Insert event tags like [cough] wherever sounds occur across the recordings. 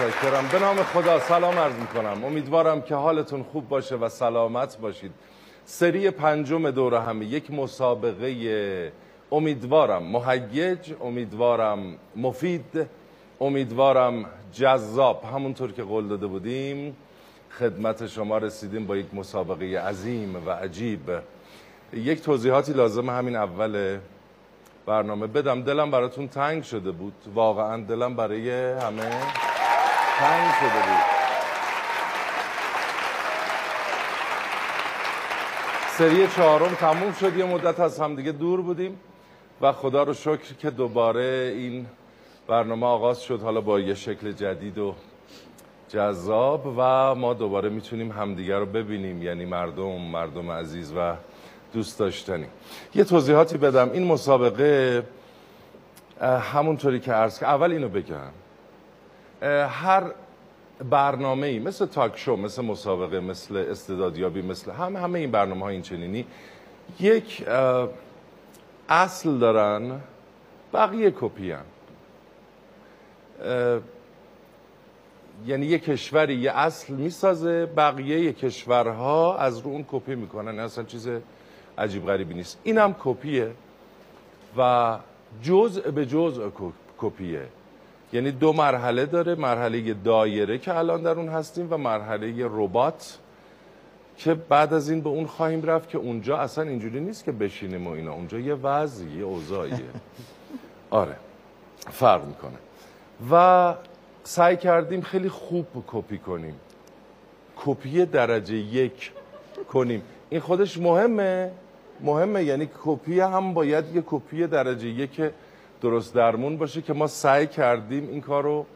متشکرم. به نام خدا سلام عرض می‌کنم. امیدوارم که حالتون خوب باشه و سلامت باشید. سری پنجم دور همه یک مسابقه امیدوارم مهیج امیدوارم مفید امیدوارم جذاب. همونطور که قول داده بودیم خدمت شما رسیدیم با یک مسابقه عظیم و عجیب. یک توضیحاتی لازم همین اول برنامه بدم. دلم براتون تنگ شده بود. واقعا دلم برای همه تنگ شده بود. سری چهارم تموم شد. یه مدت از همدیگه دور بودیم و خدا رو شکر که دوباره این برنامه آغاز شد حالا با یه شکل جدید و جذاب و ما دوباره می‌تونیم همدیگه رو ببینیم یعنی مردم مردم عزیز و دوست داشتنی. یه توضیحاتی بدم. این مسابقه همونطوری که عرض که اول اینو بگم. هر برنامه ای مثل تاک شو مثل مسابقه مثل استعدادیابی مثل هم همه این برنامه های این چنینی یک اصل دارن بقیه کپی یعنی یه کشوری یه اصل می‌سازه بقیه یه کشورها از رو اون کپی می‌کنن. اصلا چیز عجیب غریبی نیست. اینم کپیه و جزء به جزء کپیه. یعنی دو مرحله داره. مرحله دایره که الان در اون هستیم و مرحله ربات که بعد از این به اون خواهیم رفت که اونجا اصلا اینجوری نیست که بشینیم و اینا. اونجا یه وضعی یه اوضاعیه. [laughs] آره. فرق می‌کنه. و سعی کردیم خیلی خوب کپی کنیم. کپی درجه یک کنیم. این خودش مهمه. مهمه یعنی کپی هم باید یه کپی درجه یک درست درمون باشه که ما سعی کردیم این کار رو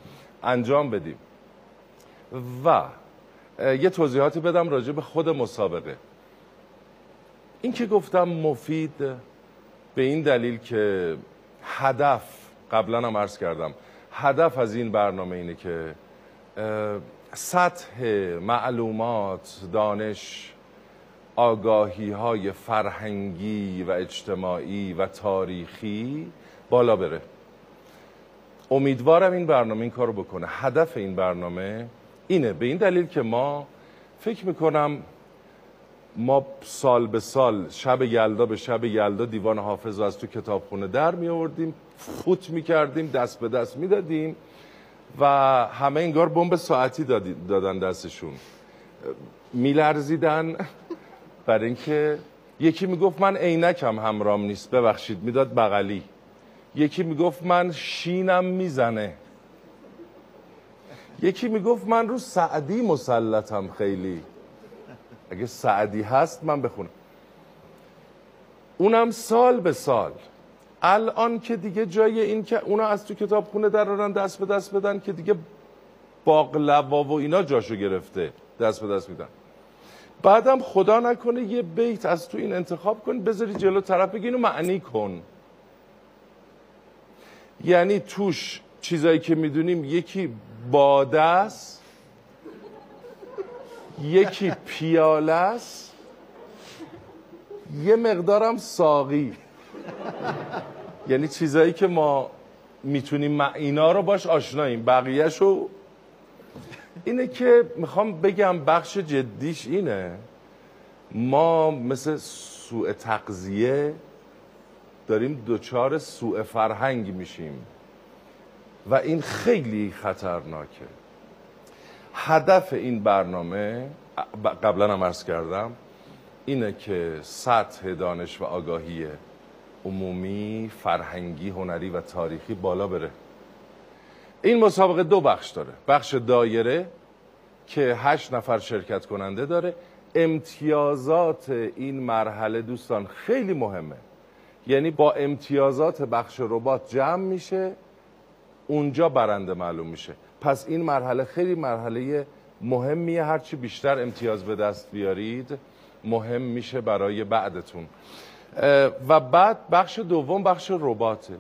انجام بدیم. و یه توضیحاتی بدم راجع به خود مسابقه. این که گفتم مفید به این دلیل که هدف قبلا هم عرض کردم هدف از این برنامه اینه که سطح معلومات دانش آگاهی های فرهنگی و اجتماعی و تاریخی بالا بره. امیدوارم این برنامه این کارو بکنه. هدف این برنامه اینه. به این دلیل که ما فکر می‌کنم ما سال به سال شب یلدا به شب یلدا دیوان حافظ رو از تو کتابخونه در می آوردیم فوت می کردیم دست به دست می دادیم و همه انگار بمب ساعتی دادن دستشون. میلرزیدن برای اینکه یکی می‌گفت من عینکم همرام نیست. ببخشید می‌داد بغلی. یکی می‌گفت من شینم می‌زنه. یکی می‌گفت من رو سعدی مسلطم خیلی. اگه سعدی هست من بخونم. اونم سال به سال. الان که دیگه جای این که اونا از تو کتابخونه درارن دست به دست بدن که دیگه باقلوا و اینا جاشو گرفته. دست به دست میدن. بعدم خدا نکنه یه بیت از تو این انتخاب کن بذاری جلو طرف بگی معنی کن. یعنی توش چیزایی که می‌دونیم یکی باده است یکی پیاله است یه مقدارم ساقی. یعنی چیزایی که ما می‌تونیم اینا رو باش آشناییم. بقیهشو اینه که می‌خوام بگم بخش جدیش اینه. ما مثل سوء تقضیه داریم دچار سوء فرهنگ میشیم. و این خیلی خطرناکه. هدف این برنامه قبلا هم عرض کردم اینه که سطح دانش و آگاهی عمومی فرهنگی هنری و تاریخی بالا بره. این مسابقه دو بخش داره. بخش دایره که هشت نفر شرکت کننده داره. امتیازات این مرحله دوستان خیلی مهمه. یعنی با امتیازات بخش ربات جمع میشه اونجا برنده معلوم میشه. پس این مرحله خیلی مرحله مهمیه هرچی بیشتر امتیاز به دست بیارید مهم میشه برای بعدتون. و بعد بخش دوم بخش رباته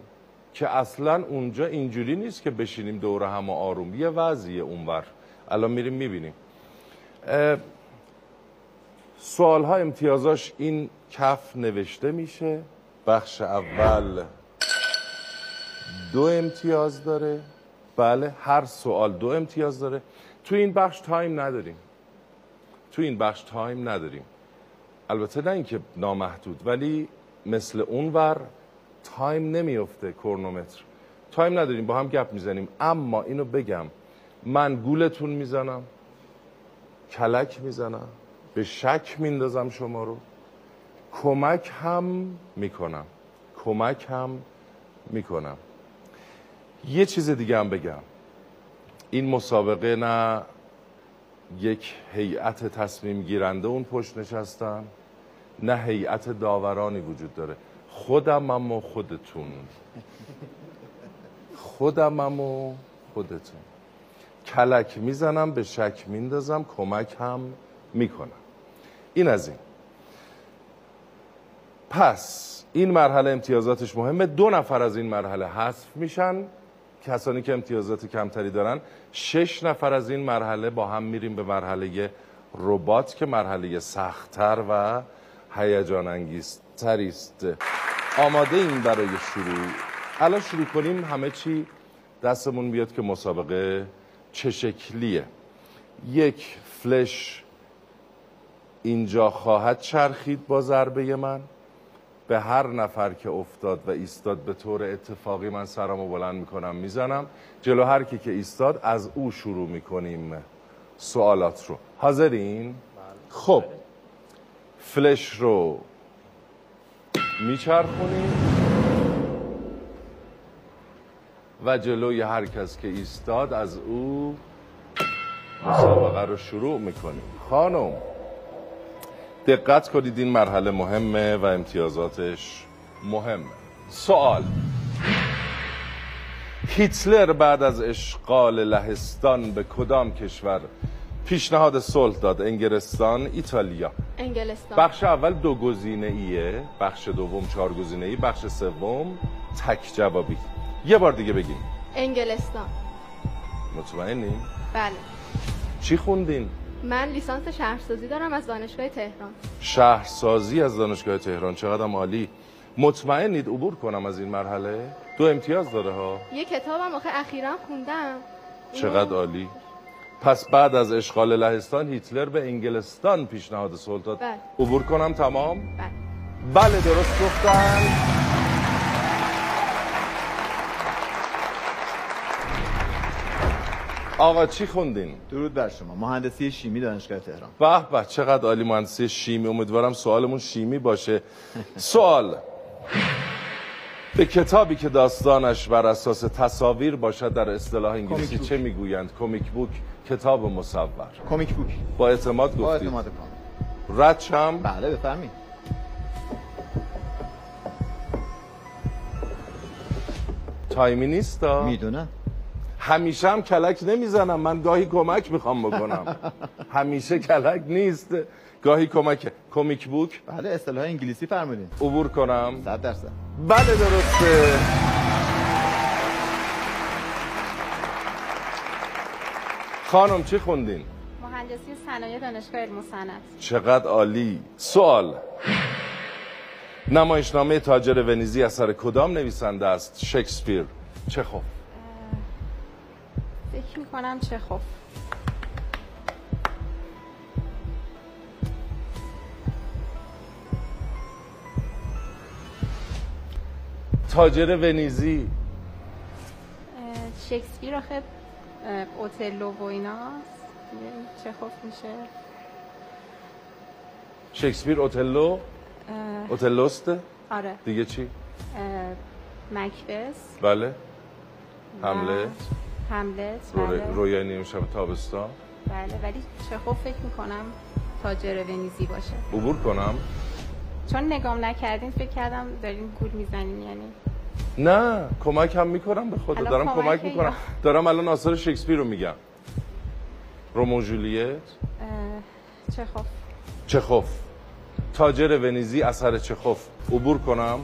که اصلا اونجا اینجوری نیست که بشینیم دور هم و آروم. یه وضعیه اونور. الان میریم می‌بینیم. سوال ها امتیازاش این کف نوشته میشه. بخش اول دو امتیاز داره. بله هر سوال دو امتیاز داره. تو این بخش time نداریم. تو این بخش time نداریم. البته نه اینکه نامحدود ولی مثل اونور time نمیفته کرونومتر time نداریم با هم گپ می‌زنیم. اما اینو بگم من گولتون می‌زنم کلک می‌زنم به شک میندازم شما رو. کمک هم می‌کنم. کمک هم می‌کنم. یه چیز دیگه هم بگم. این مسابقه نه یک هیئت تصمیم گیرنده اون پشت نشستن نه هیئت داورانی وجود داره. خودم و خودتون. خودم و خودتون. کلک می‌زنم به شک میندازم کمک هم می‌کنم. این از این. پس این مرحله امتیازاتش مهمه. دو نفر از این مرحله حذف میشن. کسانی که امتیازات کمتری دارن شش نفر از این مرحله با هم میریم به مرحله ربات که مرحله سختتر و هیجان انگیزتری است. آماده این برای شروع. الان شروع کنیم. همه چی دستمون بیاد که مسابقه چه شکلیه. یک فلش اینجا خواهد چرخید با ضربه من. به هر نفر که افتاد و ایستاد به طور اتفاقی من سرمو بلند می‌کنم می‌زنم جلو هر کی که ایستاد از او شروع می‌کنیم سوالات رو. حاضرین؟ خب فلش رو میچرخونیم و جلوی هر کس که ایستاد از او مسابقه رو شروع می‌کنیم. خانم. دقت کنید این مرحله مهمه و امتیازاتش مهمه. سوال. هیتلر بعد از اشغال لهستان به کدام کشور پیشنهاد صلح داد؟ انگلستان ایتالیا. انگلستان. بخش اول دو گزینه ایه. بخش دوم چهار گزینه ای. بخش سوم تک جوابی. یه بار دیگه بگیم. انگلستان. مطمئنین بله. چی خوندین؟ من لیسانس شهرسازی دارم از دانشگاه تهران. شهرسازی از دانشگاه تهران؟ چقدر عالی. مطمئنید عبور کنم از این مرحله؟ دو امتیاز داره ها؟ یه کتابم آخه اخیرا خوندم. چقدر عالی. پس بعد از اشغال لهستان هیتلر به انگلستان پیشنهاد صلح داد بله. عبور کنم تمام؟ بله. بله درست گفتن آقا چی خوندین؟ درود بر شما. مهندسی شیمی دانشگاه تهران. به به چقدر عالی مهندسی شیمی. امیدوارم سوالمون شیمی باشه. سوال. به کتابی که داستانش بر اساس تصاویر باشد در اصطلاح انگلیسی. چه می‌گویند؟ کمیک بوک کتاب مصور. کمیک بوک. با اعتماد با گفتید. اعتماد کامل. رد شم بله بفرمایید. تایمی نیست؟ می‌دونم. همیشه هم کلک نمی‌زنم. من گاهی کمک می‌خوام بکنم. [laughs] همیشه کلک نیست. گاهی کمک. کمیک بوک. بله اصطلاح انگلیسی فرمودین. عبور کنم. 100 درصد. بله درسته. خانم چی خوندین؟ مهندسی صنایع دانشگاه علم چقدر عالی. سوال. نمایشنامه تاجر ونیزی اثر کدام نویسنده است؟ شکسپیر. چخوف فکر می‌کنم چه خوب. تاجر ونیزی. شکسپیر آخه اوتلو و ایناست. چه خوب میشه. شکسپیر اوتلو؟ اه، اوتلوسته آره. دیگه چی؟ مکبس بله. حمله. هملت بله. رویای نیمه شب تابستان. بله ولی چه خوب فکر می‌کنم تاجر ونیزی باشه. عبور کنم؟ چون نگام نکردین فکر کردم دارین گول می‌زنین یعنی. نه کمک هم می‌کنم به خدا. دارم کمکه کمک می‌کنم. یا؟ دارم الان آثار شکسپیر رو میگم. رومو جولیت. اه، چه خوب چخوف. تاجر ونیزی اثر چخوف. عبور کنم؟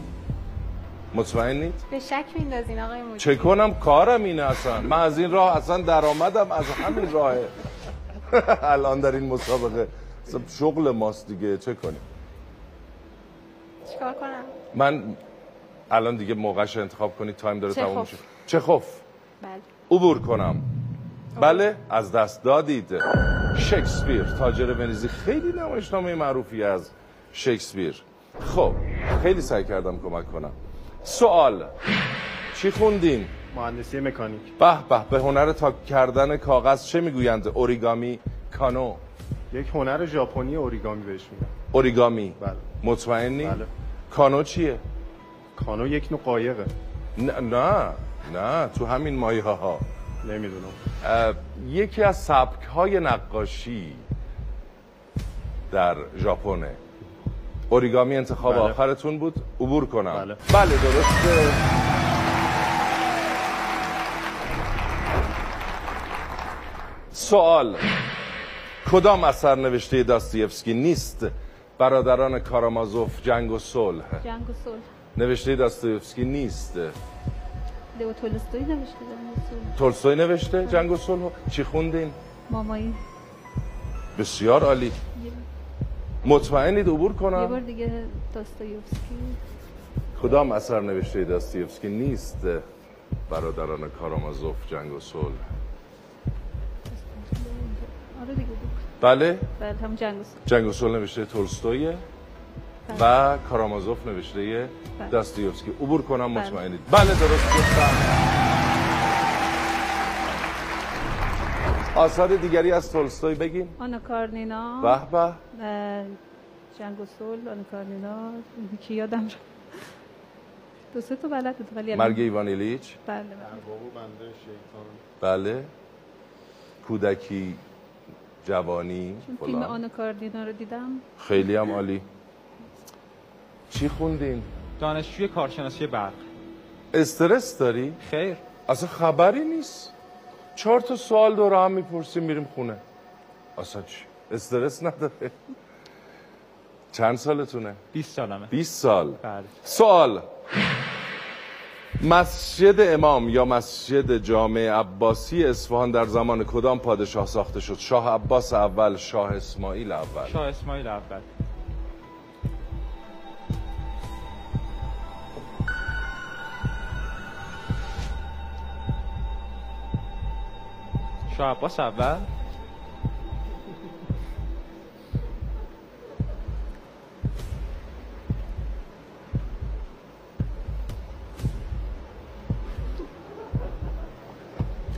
مطمئنید به شک میندازین آقای مدیر چه کنم کارم اینه اصلا. من از این راه اصلا درآمدم از همین راهه [laughs] الان در این مسابقه. شغل ماست دیگه چه کنیم چیکار کنم؟ من الان دیگه موقعش انتخاب کنید تایم داره. تموم میشه. چخوف بله. عبور کنم. بله از دست دادید. شکسپیر. تاجر ونیزی خیلی نمایشنامه معروفی از شکسپیر. خب خیلی سعی کردم کمک کنم. سوال چی خوندین؟ مهندسی مکانیک به به به هنر تا کردن کاغذ چه می‌گویند؟ اوریگامی کانو یک هنر ژاپنی اوریگامی بهش میگن اوریگامی بله مطمئنی؟ بله. کانو چیه؟ کانو یک نوع قایقه نه نه نه تو همین مایه ها نمی‌دونم یکی از سبک های نقاشی در ژاپنه اوریگامی انتخاب بله. آخرتون بود. عبور کنم. بله. بله درسته سوال. کدام اثر نوشته داستیفسکی نیست برادران کارامازوف جنگ و صلح؟ جنگ و صلح. نوشته داستیفسکی نیست. لئو تولستوی نوشته جنگ و صلح. تولستوی نوشته جنگ و صلح؟ چی خوندین؟ مامایی. بسیار عالی. مطمئنید عبور یه بار کنم دیگه داستایوفسکی. کدام اثر نوشته داستیفسکی نیست برادران کارامازوف جنگ و صلح؟ آره بله. بله همون جنگ و صلح. جنگ و صلح نوشته تولستوی و کارامازوف نوشته بله. داستیفسکی عبور کنم بله. مطمئنید. بله درست گفتم. آثار دیگری از تولستوی بگین. آنا کارنینا. به به. جنگ و صلح آنا کارنینا. کی یادم رفت. دو سه تا بلد بود ولی مرگ ایوان ایلیچ. بله بله. بنده شیطان. بله. کودکی جوانی چون فیلم آنا کارنینا رو دیدم. خیلی هم عالی. چی خوندین؟ دانشجوی کارشناسی برق. استرس داری؟ خیر. اصلا خبری نیست. چهار تا سوال دور هم می‌پرسیم میریم خونه. اصلا چی؟ استرس نداره. چند سالتونه؟ 20 سالمه. 20 سال. بله. سوال. مسجد امام یا مسجد جامع عباسی اصفهان در زمان کدام پادشاه ساخته شد؟ شاه عباس اول شاه اسماعیل اول. شاه اسماعیل اول. شاه عباس اول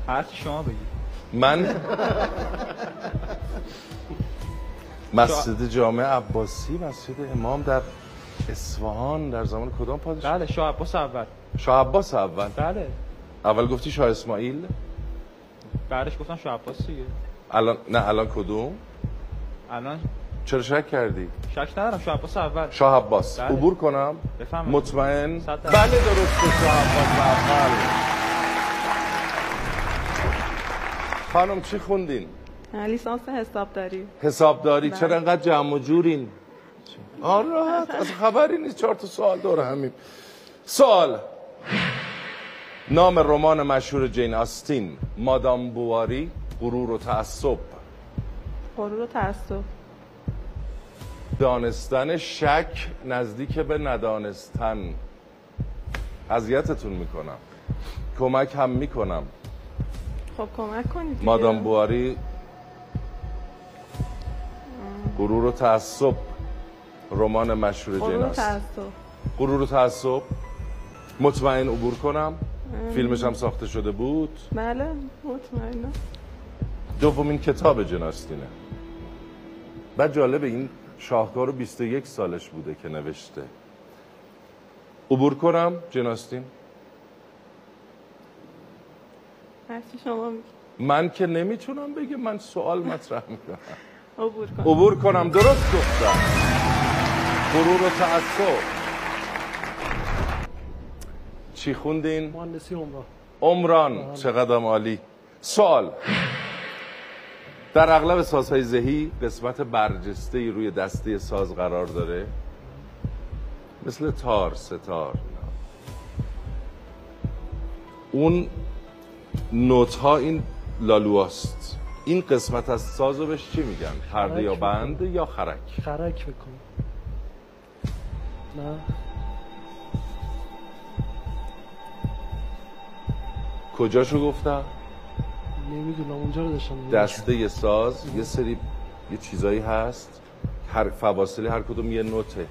هرچی شما بگید. من مسجد جامع عباسی مسجد امام در اصفهان در زمان کدام پادشاه؟ بله شاه عباس اول. شاه عباس اول. بله. اول گفتی شاه اسماعیل؟ بعدش گفتم شاه عباس دیگه. الان نه الان کدوم؟ الان چرا شک کردی؟ شک ندارم شاه عباس اول. شاه عباس. بله. عبور کنم. بفرمایید. مطمئن. بله درسته شاه عباس. اول خانم چی خوندین؟ لیسانس حسابداری. حسابداری؟ بله. چرا انقدر جمع و جورین؟ آه راحت. [laughs] از خبری نیست. چهار تا سوال دور همین سوال. نام رمان مشهور جین آستین مادام بواری غرور و تعصب. غرور و تعصب. دانستن شک نزدیک به ندانستن. اذیتتون می‌کنم. کمک هم می‌کنم. خب کمک کنید. مادام بواری غرور و تعصب. رمان مشهور جین آستین. غرور و تعصب. مطمئن عبور کنم. فیلمش هم ساخته شده بود؟ بله مطمئنم. دومین کتاب جناستینه. بعد جالب این شاهکار رو 21 سالش بوده که نوشته. عبور کنم جناستین؟ هرچی شما. من که نمی‌تونم بگم من سوال مطرح می‌کنم. عبور کن عبور کنم درست گفتم. غرور و تعصب. چی خوندین؟ مهندسی عمران. عمران. چقدر عالی. سوال. در اغلب سازهای ذهی قسمت برجسته ای روی دسته ساز قرار داره. مثل تار ستار. اون نوت ها این لالواست این قسمت از سازو بهش چی میگن؟ پرده یا بند یا خرک؟ خرک بکن نه. کجاشو گفتم؟ نمی‌دونم اونجا رو داشتم. دسته ساز یه سری یه چیزایی هست. هر فواصلی هر کدوم یه نوته.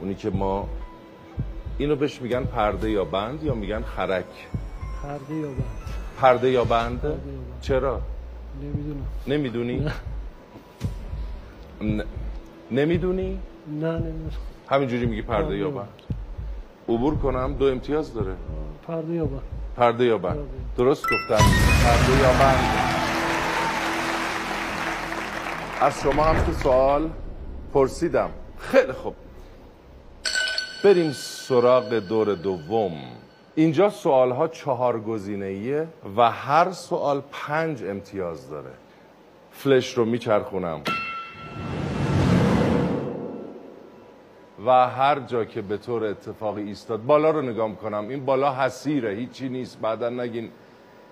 اونی که ما اینو بهش میگن پرده یا بند یا میگن خرک. پرده یا بند. پرده یا بند؟ پرده یا بند. چرا؟ نمی‌دونم. نمی‌دونی؟ نمی‌دونی؟ نه نمی‌دونم. همینجوری میگی پرده یا بند. عبور کنم دو امتیاز داره. پرده یا بند. پرده یا بند. درست گفتم. پرده یا بند. از شما هم که سوال پرسیدم. خیلی خوب. بریم سراغ دور دوم. اینجا سوال ها چهار گزینه‌ایه و هر سوال پنج امتیاز داره. فلش رو میچرخونم. و هر جا که به طور اتفاقی ایستاد بالا رو نگاه می‌کنم. این بالا حسیره هیچی نیست. بعدا نگین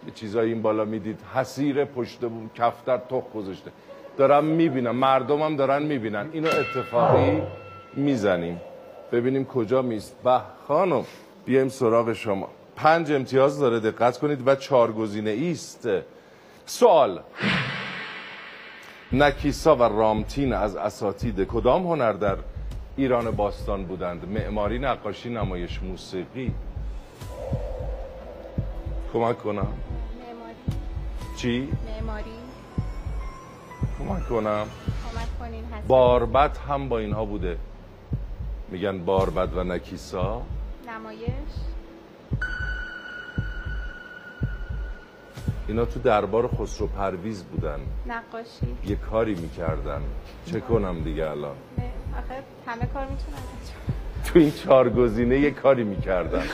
یه چیزایی این بالا می‌دید. حسیره پشت بوم کفتر تخ گذاشته. دارم می‌بینم. مردمم دارن می‌بینن. اینو اتفاقی می‌زنیم. ببینیم کجا میست به خانم بیایم سراغ شما. پنج امتیاز داره. دقت کنید. و چهار گزینه ایست. سوال. نکیسا و رامتین از اساتید کدام هنر در ایران باستان بودند. معماری نقاشی نمایش موسیقی. کمک کنم. معماری. چی؟ معماری. کمک کنم. کمک کنین هست باربد هم با اینها بوده. میگن باربد و نکیسا. نمایش. اینا تو دربار خسرو پرویز بودن. نقاشی. یه کاری می‌کردن. چه کنم دیگه الان؟ نه، آخه همه کار می‌تونن تو این چهار گزینه یه کاری می‌کردن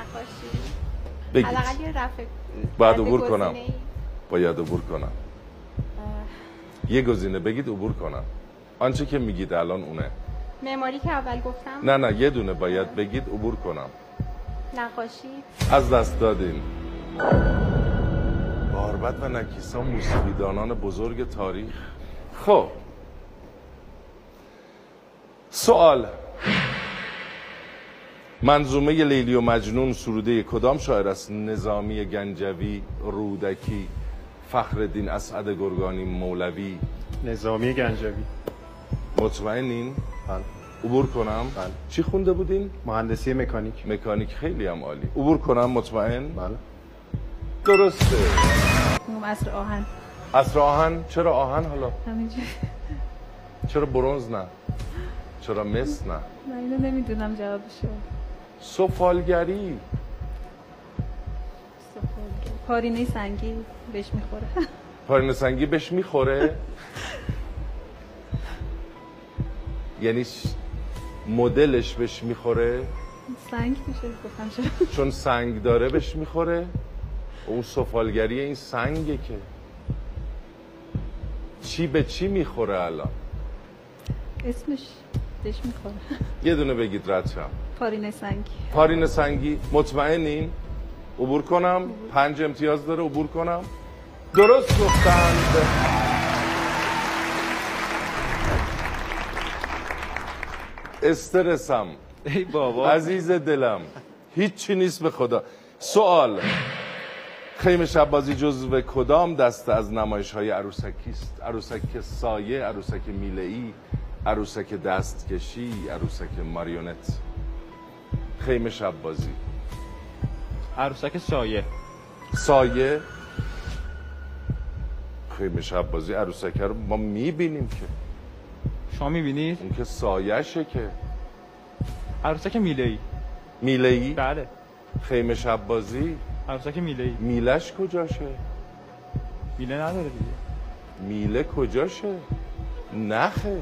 نقاشی. حداقل یه رفع باید عبور کنم. باید عبور کنم. یه گزینه بگید عبور کنم. آنچه که میگید الان اونه. معماری که اول گفتم. نه نه یه دونه باید بگید عبور کنم. نقاشی. از دست دادین. باربد و نکیسا موسیقیدانان بزرگ تاریخ. خب. سوال. منظومه لیلی و مجنون سروده کدام شاعر است؟ نظامی گنجوی رودکی فخردین اسعد گرگانی مولوی. نظامی گنجوی. مطمئنین؟ بله. عبور کنم. بله. چی خونده بودین؟ مهندسی مکانیک. مکانیک خیلی هم عالی. عبور کنم مطمئن؟ بله. درسته. عصر آهن. اصر آهن؟ چرا آهن حالا؟ همینجوری. چرا برونز نه؟ چرا مس نه؟ من اینو نمی‌دونم جوابشو. سفالگری. پارینه سنگی بهش می‌خوره. [laughs] پارین سنگی بهش می‌خوره؟ یعنی مدلش بهش می‌خوره؟ سنگ میشه گفتم چون سنگ داره بهش می‌خوره؟ اون سفالگری این سنگه که چی به چی می‌خوره الان؟ اسمش بهش می‌خوره. یه دونه بگید رد شم پارینه سنگی. پارین سنگی. مطمئنین؟ عبور کنم. پنج امتیاز داره عبور کنم. درست گفتند استرسم. ای بابا. عزیز دلم. هیچی نیست به خدا. سوال. خیمه شبازی جزو کدام دسته از نمایش های عروسکی است؟ عروسک سایه عروسک میله ای عروسک دستکشی عروسک ماریونت. خیمه شبازی. عروسک سایه. سایه. خیمه شبازی عروسک رو ما می‌بینیم که. شما می‌بینید؟ اون که سایشه که. عروسک میله ای میله ای بله. خیمه شبازی. عروسک میله ای میلش کجاشه؟ میله نداره دیگه. میله کجاشه؟ نخه.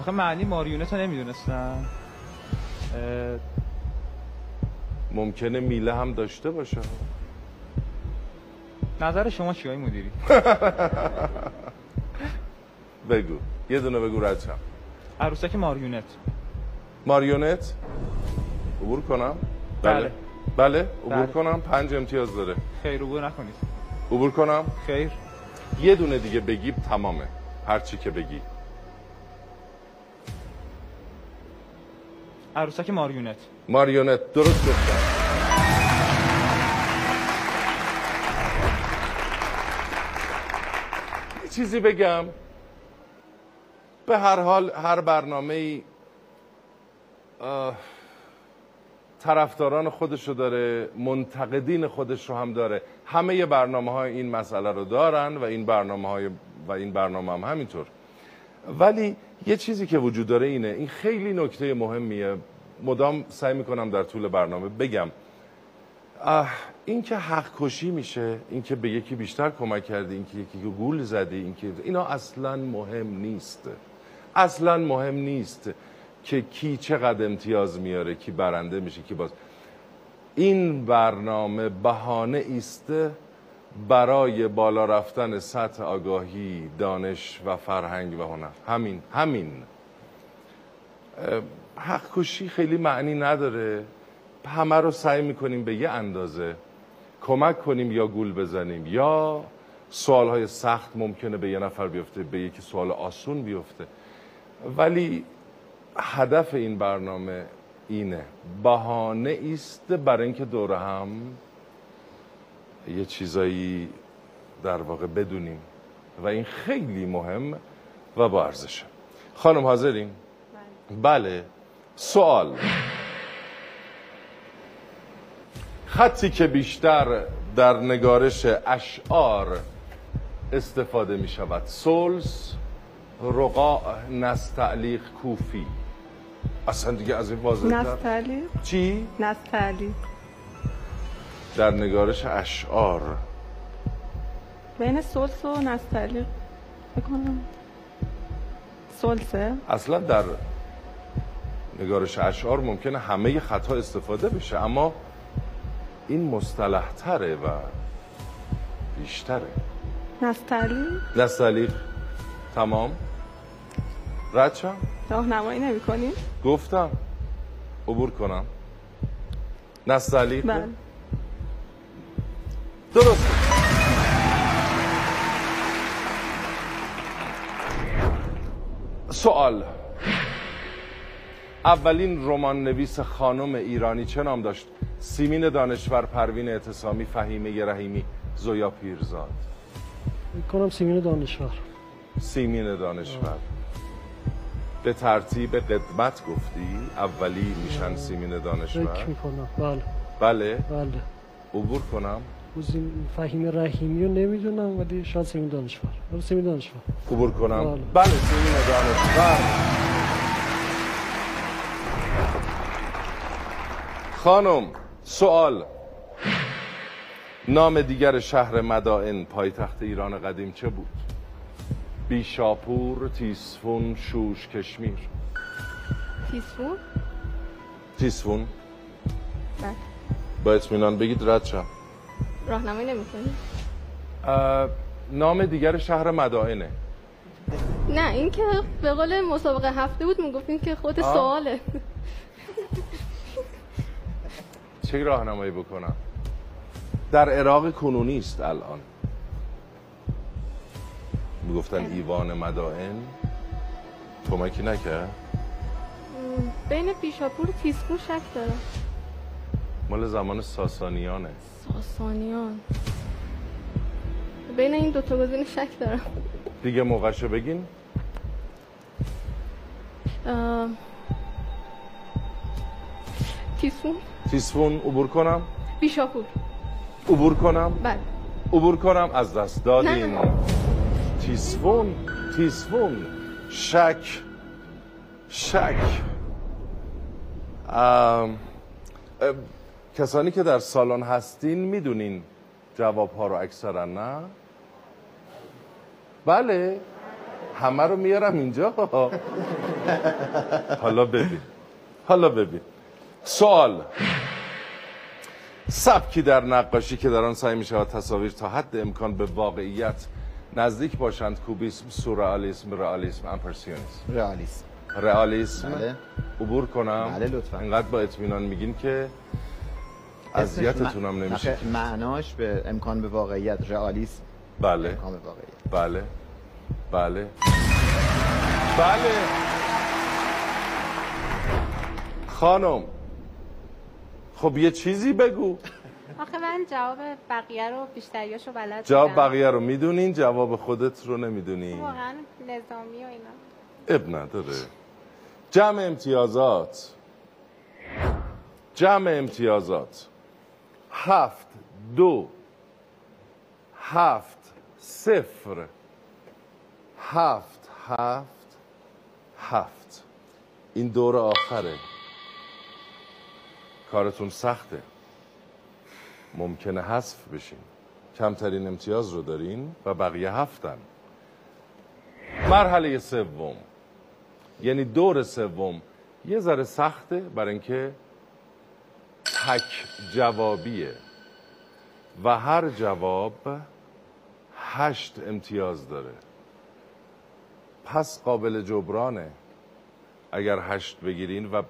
آخه معنی ماریونت رو نمی‌دونستم ممکنه میله هم داشته باشه. نظر شما چی های مدیری؟ [laughs] بگو. یه دونه بگو رد عروسک ماریونت. ماریونت؟ عبور کنم. بله. بله عبور بله. کنم پنج امتیاز داره. خیر عبور نکنید. عبور کنم؟ خیر. یه دونه دیگه بگی تمامه. هر چی که بگی. عروسک ماریونت. ماریونت درست گفتم چیزی بگم. به هر حال هر برنامه ای طرفداران خودش رو داره منتقدین خودش رو هم داره. همه برنامه های این مسئله رو دارن و این برنامه های و این برنامه هم همینطور. ولی یه چیزی که وجود داره اینه این خیلی نکته مهمیه. مدام سعی می‌کنم در طول برنامه بگم. این که حق کشی میشه این که به یکی بیشتر کمک کردی این که یکی گول زدی این که اینا اصلا مهم نیست. اصلا مهم نیست. که کی چقدر امتیاز میاره کی برنده میشه کی باز. این برنامه بهانه است برای بالا رفتن سطح آگاهی دانش و فرهنگ و هنر. همین همین. حق کشی خیلی معنی نداره. همه رو سعی می‌کنیم به یه اندازه کمک کنیم یا گول بزنیم. یا سوال های سخت ممکنه به یه نفر بیفته به یکی سوال آسون بیفته. ولی هدف این برنامه اینه. بهانه است برای اینکه دور هم یه چیزایی در واقع بدونیم. و این خیلی مهم و با ارزشه. خانم حاضرین؟ بله. سوال. خطی که بیشتر در نگارش اشعار استفاده می شود سولز رقا نستعلیق کوفی. اصلا دیگه از این واضح نستعلیق چی؟ نستعلیق در نگارش اشعار. بین سلس و نستعلیق بکنم سلسه. اصلا در نگارش اشعار ممکنه همه خطا استفاده بشه اما این مصطلح تره و بیشتره. نستعلیق نستعلیق تمام. رد شم راهنمایی نمی کنی؟ گفتم. عبور کنم. نستعلیق بله. درست. سوال. اولین رمان نویس خانم ایرانی چه نام داشت؟ سیمین دانشور پروین اعتصامی فهیمه رحیمی زویا پیرزاد. کنم سیمین دانشور. سیمین دانشور. به ترتیب قدمت گفتی؟ اولی میشن سیمین فکر دانشور می‌کنم. بله. بله. بله. عبور کنم. وزین فهیم رحیمی رو نمی‌دونم ولی شاید سیمین دانشور. ولی سیمین دانشور. عبور کنم. بله. بله سیمین دانشور. خانم سوال. نام دیگر شهر مدائن پایتخت ایران قدیم چه بود؟ بیشاپور تیسفون شوش کشمیر. تیسفون تیسفون بله. با اطمینان بگید رد شم. راهنمایی نمی‌کنی؟ نام دیگر شهر مدائنه. نه این که به قول مسابقه هفته بود می‌گفتین که خود آه. سواله. چه راهنمایی بکنم؟ در عراق کنونی است الان. می‌گفتن ایوان مدائن. کمکی نکرد؟ بین بیشاپور و تیسفون شک دارم مال زمان ساسانیانه. ساسانیان. بین این دوتا گزینه شک دارم دیگه موقعشو بگین. اه، تیسفون تیسفون عبور کنم؟ بیشاپور عبور کنم؟ بله. عبور کنم؟ از دست دادین. نه. تیسفون تیسفون شک شک. ام، کسانی که در سالن هستین می‌دونین جواب ها رو اکثرا نه؟ بله. همه رو میارم اینجا. [laughs] حالا ببین. حالا ببین. سوال. سبکی در نقاشی که در آن سعی می شود تصاویر تا حد امکان به واقعیت نزدیک باشند کوبیسم سورئالیسم رئالیسم امپرسیونیسم. رئالیسم. رئالیسم. بله. عبور کنم. بله، لطفاً. اینقدر با اطمینان میگین که اذیتتونم نمیشه. آخه معناش به امکان به واقعیت رئالیسم. بله. امکان به واقعیت. بله. بله. بله. خانم خب یه چیزی بگو. آخه من جواب بقیه رو بیشتریاشو بلد جواب. بقیه رو می‌دونین جواب خودت رو نمی‌دونین. واقعا نظامی و اینا. اب نداره. جمع امتیازات. جمع امتیازات. هفت دو هفت صفر. هفت هفت هفت. این دور آخره. کارتون سخته. ممکنه حذف بشین. کمترین امتیاز رو دارین و بقیه هفتن. مرحله سوم. یعنی دور سوم. یه ذره سخته برای اینکه تک جوابیه. و هر جواب هشت امتیاز داره. پس قابل جبرانه. اگر هشت بگیرین و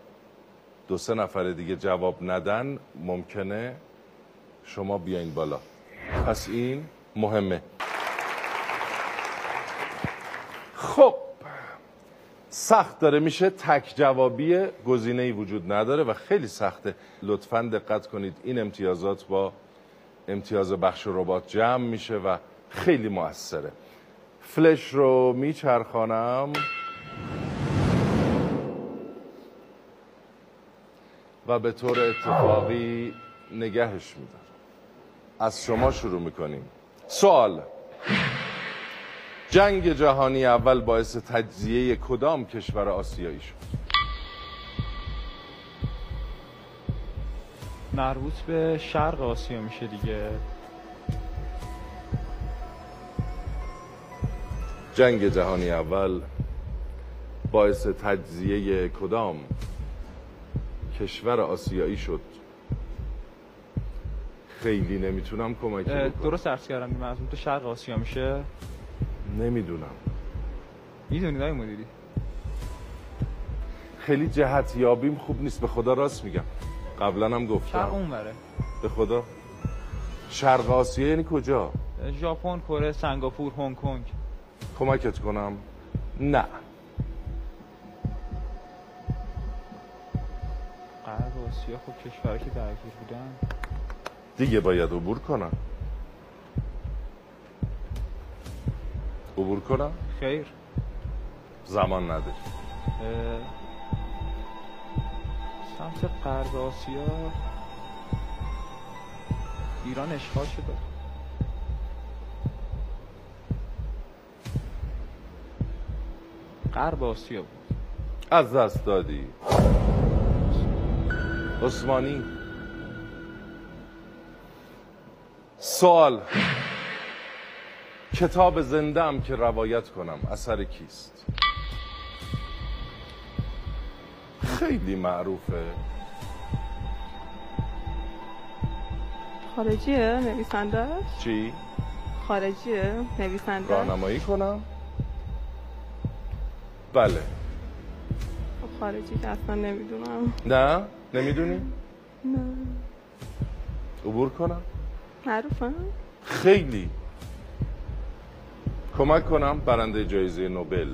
دو سه نفر دیگه جواب ندن ممکنه شما بیاین بالا. پس این مهمه. خب سخت داره میشه تک جوابی گزینه ای وجود نداره و خیلی سخته. لطفا دقت کنید این امتیازات با امتیاز بخش ربات جمع میشه و خیلی موثره. فلش رو میچرخانم. و به طور اتفاقی نگهش میدارم از شما شروع می‌کنیم. سوال. جنگ جهانی اول باعث تجزیه کدام کشور آسیایی شد؟ مربوط به شرق آسیا میشه دیگه. جنگ جهانی اول باعث تجزیه کدام کشور آسیایی شد؟ خیلی نمی‌تونم کمکی بکنم. درست عرض کردم این به شرق آسیا میشه؟ نمی‌دونم. می‌دونید آقای مدیری؟ خیلی جهت یابیم خوب نیست. به خدا راست میگم. قبلا هم شرق گفتم اونوره به خدا. شرق آسیا یعنی کجا؟ ژاپن کره سنگاپور هنگ کنگ. کمکت کنم. نه. غرب آسیا خب کشورها که درگیر بودن. دیگه باید عبور کنم. عبور کنم؟ خیر. زمان نداری سمت غرب آسیا. ایران اشغال شده. غرب آسیا بود. از دست دادی. عثمانی. سوال کتاب زنده ام که روایت کنم اثر کیست خیلی معروفه خارجیه نویسندهش چی؟ خارجیه نویسنده راهنمایی کنم؟ بله خب خارجی که اصلا نمی‌دونم نه؟ نمی‌دونی؟ نه عبور کنم؟ معروفه. خیلی. کمک کنم برنده جایزه نوبل.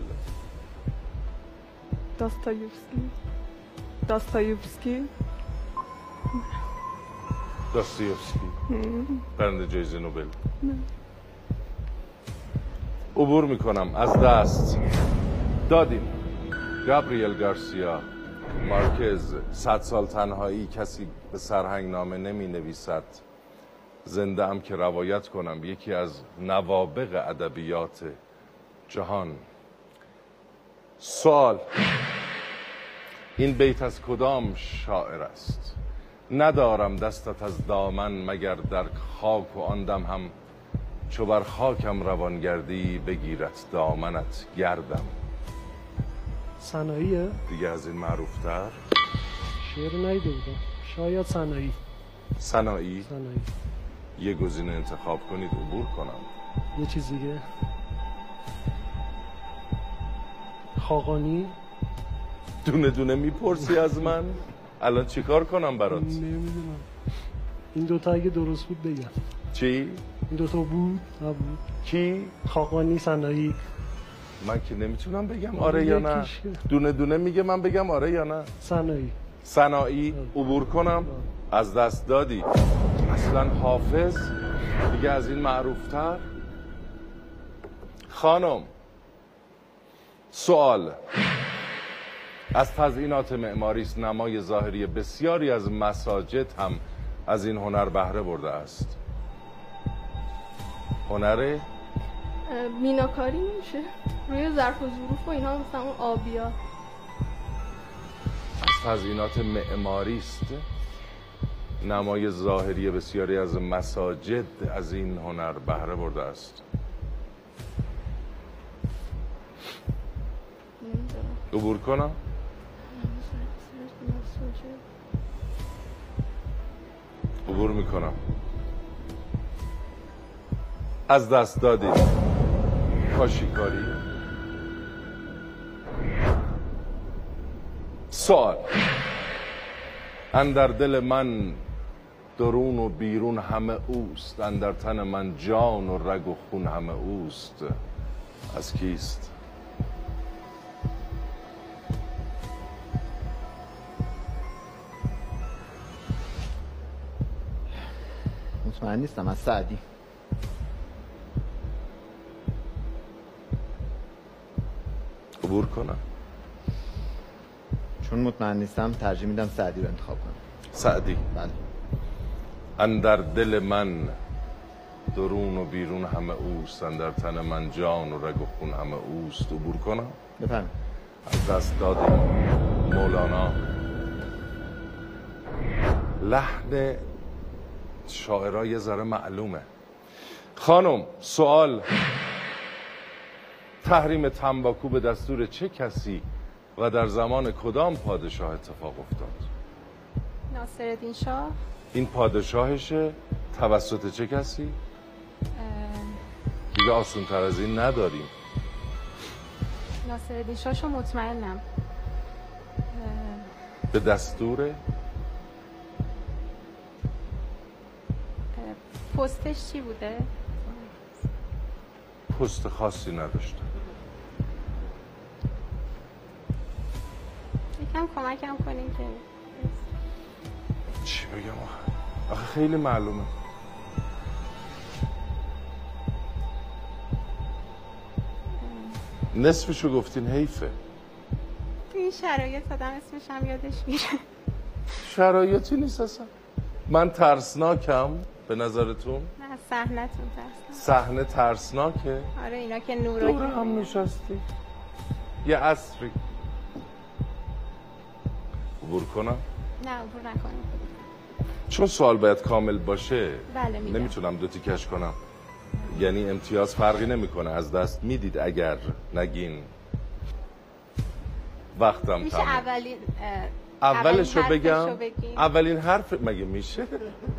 داستایوفسکی. داستایوفسکی. داستایوفسکی. برنده جایزه نوبل. عبور می‌کنم از دست. دادیم. گابریل گارسیا مارکز صد سال تنهایی کسی به سرهنگ نامه نمی نویسد زنده ام که روایت کنم یکی از نوابق ادبیات جهان. سوال این بیت از کدام شاعر است؟ ندارم دستت از دامن مگر در خاک و آن دم هم چو بر خاکم روان گردی بگیرد دامنت گردم. صناییه دیگه از این معروفتر. شعر بودم. شاید صنایی سنایی صنایی یه گزینه انتخاب کنید عبور کنم. یه چیز دیگه. خاقانی؟ دونه دونه می‌پرسی از من؟ الان چیکار کنم برات؟ نمی‌دونم. این دوتا اگه درست بود بگم. چی؟ این دوتا بود؟ نبود. کی؟ خاقانی سنایی من که نمی‌تونم بگم آره یا نه. دونه دونه میگه من بگم آره یا نه. سنایی صناعی عبور کنم. از دست دادی. اصلا حافظ دیگه از این معروفتر؟ خانم سوال. از تزئینات معماری است نمای ظاهری بسیاری از مساجد هم از این هنر بهره برده است. هنره؟ اه، میناکاری میشه. روی ظرف و ظروف و اینا مثلا اون آبیا. از تزئینات معماری است نمای ظاهری بسیاری از مساجد از این هنر بهره برده است. عبور کنم؟ عبور می‌کنم. از دست دادی کاشیکاری. سوال. اندر دل من درون و بیرون همه اوست. اندر تن من جان و رگ و خون همه اوست. از کیست؟ مطمئن نیستم از سعدی. عبور کنم. چون مطمئن نیستم ترجیح میدم سعدی رو انتخاب کنم. سعدی. بله. اندر دل من درون و بیرون همه اوست اندر تن من جان و رگ و خون همه اوست. عبور کنم؟ بفرمایید. از دست دادیم مولانا. لحن شاعرها یه ذره معلومه. خانم سوال تحریم تنباکو به دستور چه کسی و در زمان کدام پادشاه اتفاق افتاد؟ ناصرالدین شاه. این پادشاهشه؟ توسط چه کسی؟ اه، دیگه آسون تر از این نداریم. ناصرالدین شاه شو مطمئنم. اه، به دستور؟ پستش چی بوده؟ پست خاصی نداشته یکم کمکم کنین که چی بگم؟ آخه خیلی معلومه. نصفشو گفتین حیفه. تو این شرایط آدم اسمش هم یادش میره شرایطی نیست اصلا. من ترسناکم به نظرتون؟ نه از صحنتون ترسم صحنه ترسناکه؟ آره اینا که نورایی دوره هم نشستی. یه عصری. عبور کنم؟ نه عبور نکنیم چون سوال باید کامل باشه بله میگم. نمی‌تونم دو تیکش کنم. یعنی امتیاز فرقی نمی‌کنه از دست می‌دید اگر نگین. وقتم میشه تموم. اولین اولشو اولین بگم؟ اولین حرف مگه میشه؟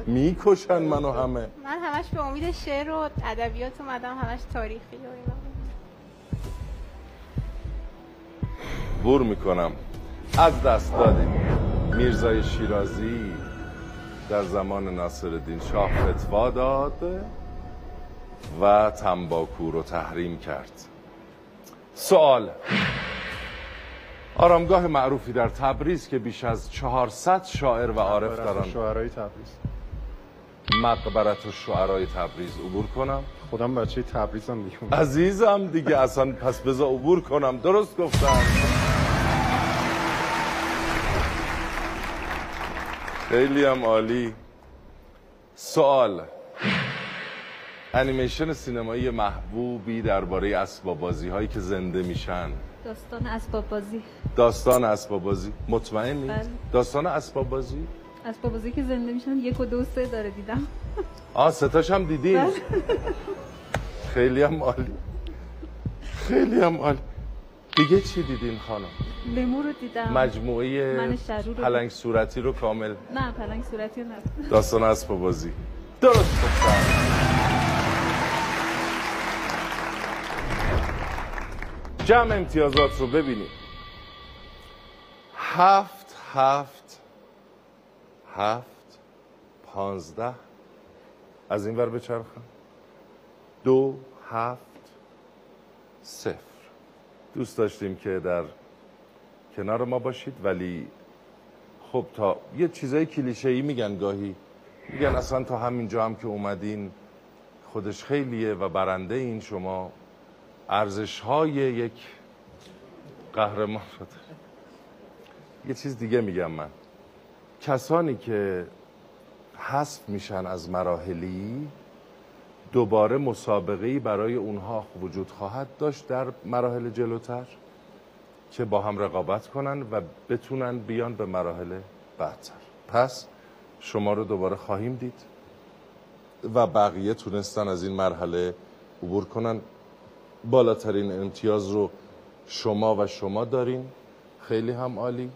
می‌کشن منو [laughs] همه. من همش به امید شعر و ادبیات اومدم همش تاریخی و اینا. بور می‌کنم. از دست دادیم میرزای شیرازی. در زمان ناصرالدین شاه فتوا داد و تنباکو رو تحریم کرد. سوال آرامگاه معروفی در تبریز که بیش از 400 شاعر و عارف در آن شعرهای تبریز. مقبرت و شعرهای تبریز عبور کنم. خودم بچه تبریزم دیگه عزیزم دیگه اصلا پس بذار عبور کنم. درست گفتم. خیلی هم عالی. سوال. انیمیشن سینمایی محبوبی درباره اسباب بازی هایی که زنده میشن. داستان اسباب بازی داستان اسباب بازی مطمئنی؟ بله. داستان اسباب بازی اسباب بازی که زنده میشن یک و دو سه داره دیدم. آه ستاش هم دیدین خیلی هم عالی. خیلی هم عالی. دیگه چی دیدین خانم؟ لمو رو دیدم. مجموعه پلنگ صورتی رو کامل نه پلنگ صورتی رو نه داستان اسب بازی. درست گفتم. جمع امتیازات رو ببینیم. هفت هفت هفت پانزده. از این ور بچرخم دو هفت صفر. دوست داشتیم که در کنار ما باشید ولی خب تا یه چیزای کلیشه‌ای میگن گاهی. میگن اصلا تا همینجا هم که اومدین خودش خیلیه و برنده این شما. ارزش های یک قهرمان شده یه چیز دیگه میگم من. کسانی که حذف میشن از مراحلی دوباره مسابقه برای اونها وجود خواهد داشت در مراحل جلوتر که با هم رقابت کنن و بتونن بیان به مراحل بعدتر. پس شما رو دوباره خواهیم دید و بقیه تونستن از این مرحله عبور کنن. بالاترین امتیاز رو شما و شما دارین. خیلی هم عالی.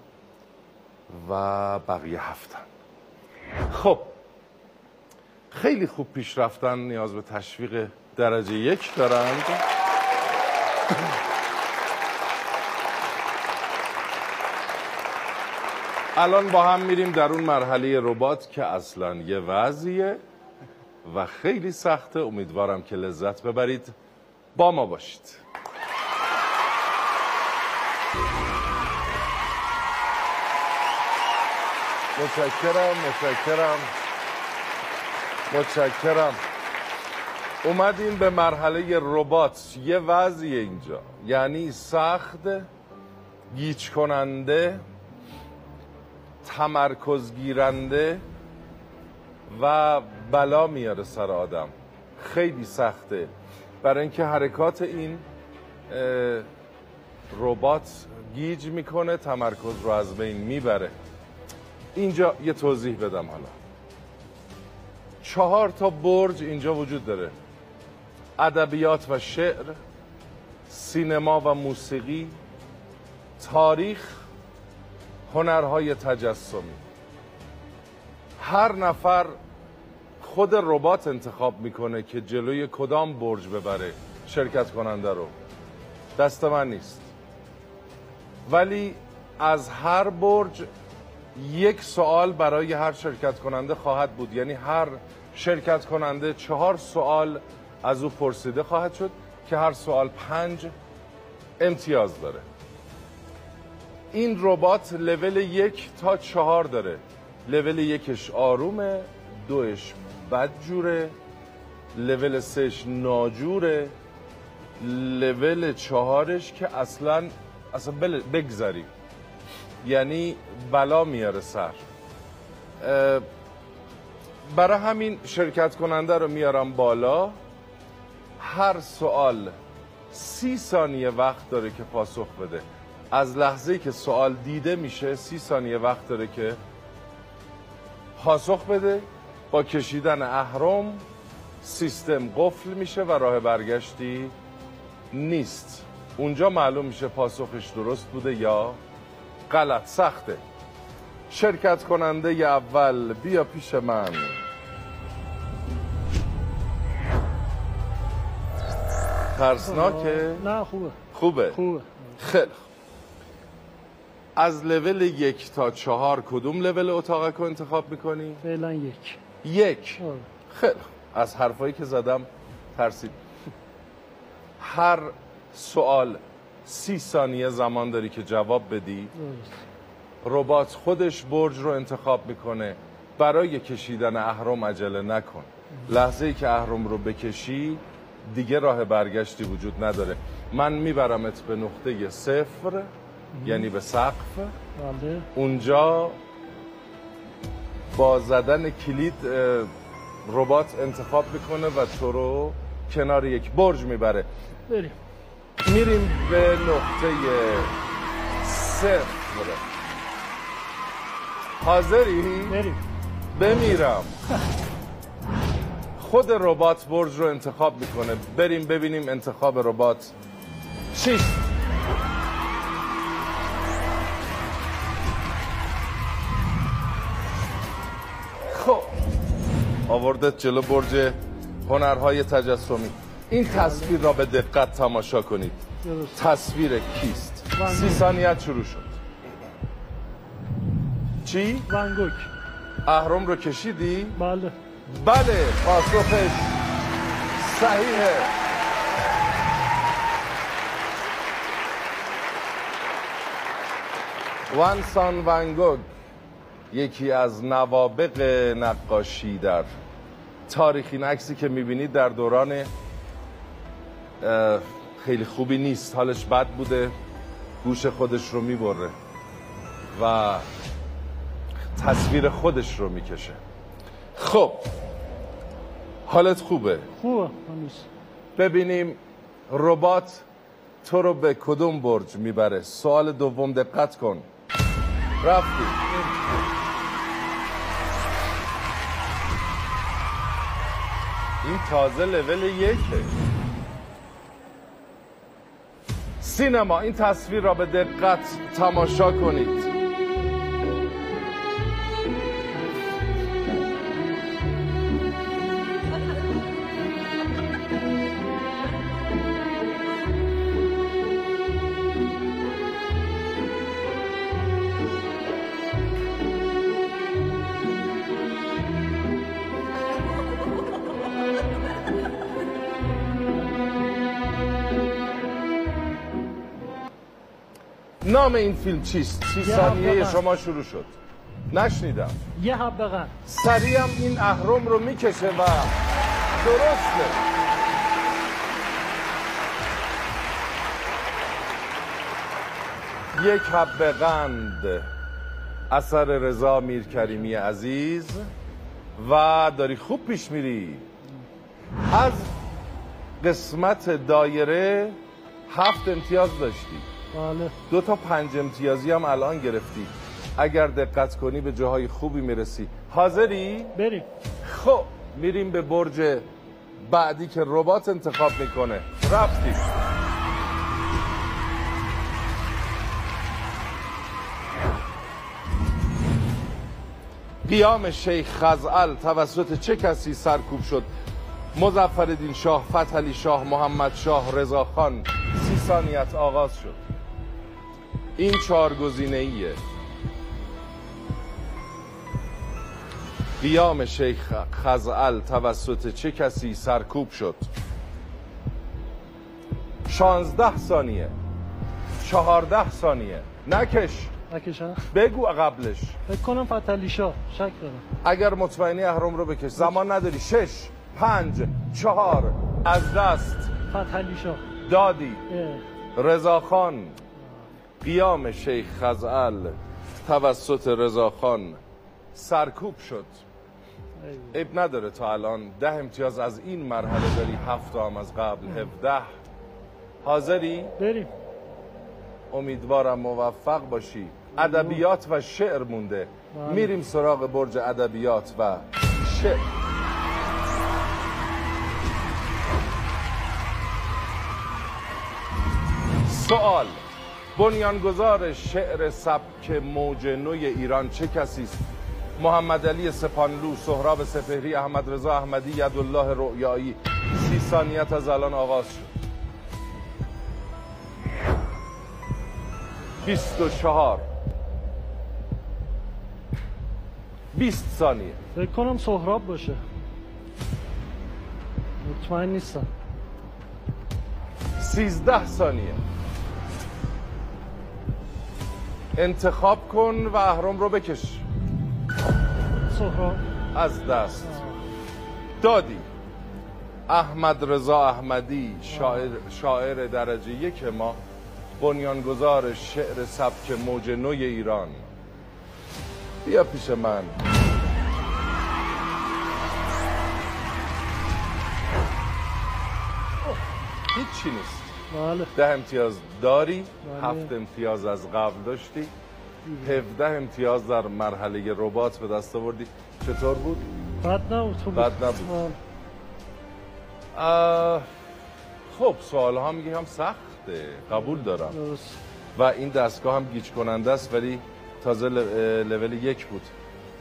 و بقیه هفتن. خب خیلی خوب پیش رفتن نیاز به تشویق درجه یک دارند الان با هم میریم در اون مرحله ربات که اصلا یه وضعیه و خیلی سخته. امیدوارم که لذت ببرید. با ما باشید. متشکرم متشکرم. متشکرم. اومدیم به مرحله ربات. یه وضعیه اینجا. یعنی سخت گیج کننده تمرکز گیرنده و بلا میاره سر آدم. خیلی سخته. برای اینکه حرکات این ربات گیج می‌کنه تمرکز رو از بین می‌بره. اینجا یه توضیح بدم حالا. چهار تا برج اینجا وجود داره. ادبیات و شعر سینما و موسیقی تاریخ هنرهای تجسمی. هر نفر خود ربات انتخاب می‌کنه که جلوی کدام برج ببره شرکت کننده رو. دست من نیست. ولی از هر برج یک سوال برای هر شرکت کننده خواهد بود. یعنی هر شرکت کننده چهار سوال از او پرسیده خواهد شد که هر سوال پنج امتیاز داره. این ربات لول یک تا چهار داره. لول یکش آرومه دوش بدجوره لول سهش ناجوره لول چهارش که اصلا اصلا بگذریم. یعنی بلا میاره سر. برای همین شرکت کننده رو میارم بالا. هر سوال سی ثانیه وقت داره که پاسخ بده. از لحظه که سوال دیده میشه سی ثانیه وقت داره که پاسخ بده. با کشیدن اهرم سیستم قفل میشه و راه برگشتی نیست. اونجا معلوم میشه پاسخش درست بوده یا غلط سخته. شرکت کننده اول بیا پیش من. ترسناکه نه خوبه. خوبه؟ خوبه. خیلی خوب. از لول یک تا چهار کدوم لول اتاقک رو انتخاب می‌کنی؟ فعلا یک. یک. خیلی خوب. از حرفایی که زدم ترسید. هر سوال سی ثانیه زمان داری که جواب بدی. ربات خودش برج رو انتخاب می‌کنه. برای کشیدن اهرم عجله نکن. لحظه ای که اهرم رو بکشی دیگه راه برگشتی وجود نداره. من میبرمت به نقطه صفر یعنی به سقف. بله. اونجا با زدن کلید ربات انتخاب می‌کنه و تو رو کنار یک برج می‌بره. بریم. میریم به نقطه صفر حاضری؟ بریم. بمیرم. خود ربات برج رو انتخاب می‌کنه. بریم ببینیم انتخاب ربات چیست خب. آوردت جلو برج هنرهای تجسمی. این تصویر را به دقت تماشا کنید. تصویر کیست؟ سی ثانیت شروع شد. چی؟ ونگوک اهرم رو کشیدی؟ بله. بله پاسخش صحیحه. وانسان ونگوگ یکی از نوابق نقاشی در تاریخ این عکسی که می‌بینید در دوران خیلی خوبی نیست. حالش بد بوده. گوش خودش رو می‌بره و تصویر خودش رو می‌کشه. خب حالت خوبه؟ خوبه ببینیم ربات تو رو به کدوم برج می‌بره. سوال دوم دقت کن. رفتی. این تازه لول یکه. سینما این تصویر را به دقت تماشا کنید. نام این فیلم چیست؟ سی یه ثانیه شما شروع شد. نشنیدم. یه حبه قند سریع هم این اهرم رو می‌کشه و درسته. یک حبه قند اثر رضا میرکریمی عزیز. و داری خوب پیش میری. از قسمت دایره هفت امتیاز داشتی. بله. دو تا پنج امتیازی هم الان گرفتی. اگر دقت کنی به جاهای خوبی می‌رسی. حاضری؟ بریم. خب میریم به برج بعدی که ربات انتخاب می‌کنه. رفتی. قیام شیخ خزعل توسط چه کسی سرکوب شد؟ مظفرالدین شاه فتحعلی شاه محمد شاه رضا خان. سی ثانیت آغاز شد. این چهار گزینه ایه قیام شیخ خزعل توسط چه کسی سرکوب شد؟ شانزده ثانیه. چهارده ثانیه. نکش. نکشم بگو قبلش. فکر کنم فتلی شاه. شک دارم. اگر مطمئنی اهرم رو بکش. زمان نداری. شش پنج چهار. از دست. فتلی شاه. دادی. اه، رضاخان قیام شیخ خزعل توسط رضاخان سرکوب شد. عیب نداره تا الان ده امتیاز از این مرحله داری هفت هم از قبل هفده. حاضری؟ بریم. امیدوارم موفق باشی. ادبیات و شعر مونده. بله. میریم سراغ برج ادبیات و شعر. سوال. بنیانگذار شعر سبک موج نوی ایران چه کسی است؟ محمد علی سپانلو سهراب سپهری احمد رضا احمدی یدالله رؤیایی. سی ثانیت از الان آغاز شد. 24 20 ثانیه. فکر کنم سهراب باشه. مطمئن نیستم. 13 ثانیه. انتخاب کن و اهرم رو بکش. سهراب از دست. دادی. احمد رضا احمدی شاعر, شاعر درجه یک ما بنیانگذار شعر سبک موج نوی ایران. بیا پیش من. هیچی نیست. بله. ده امتیاز داری بله. هفت امتیاز از قبل داشتی. هفده امتیاز در مرحله ربات به دست آوردی. چطور بود؟ بد نبود بد نبود. آه، خب سوال هم میگه هم سخته. قبول دارم. درست. و این دستگاه هم گیج کننده است ولی تازه لول یک بود.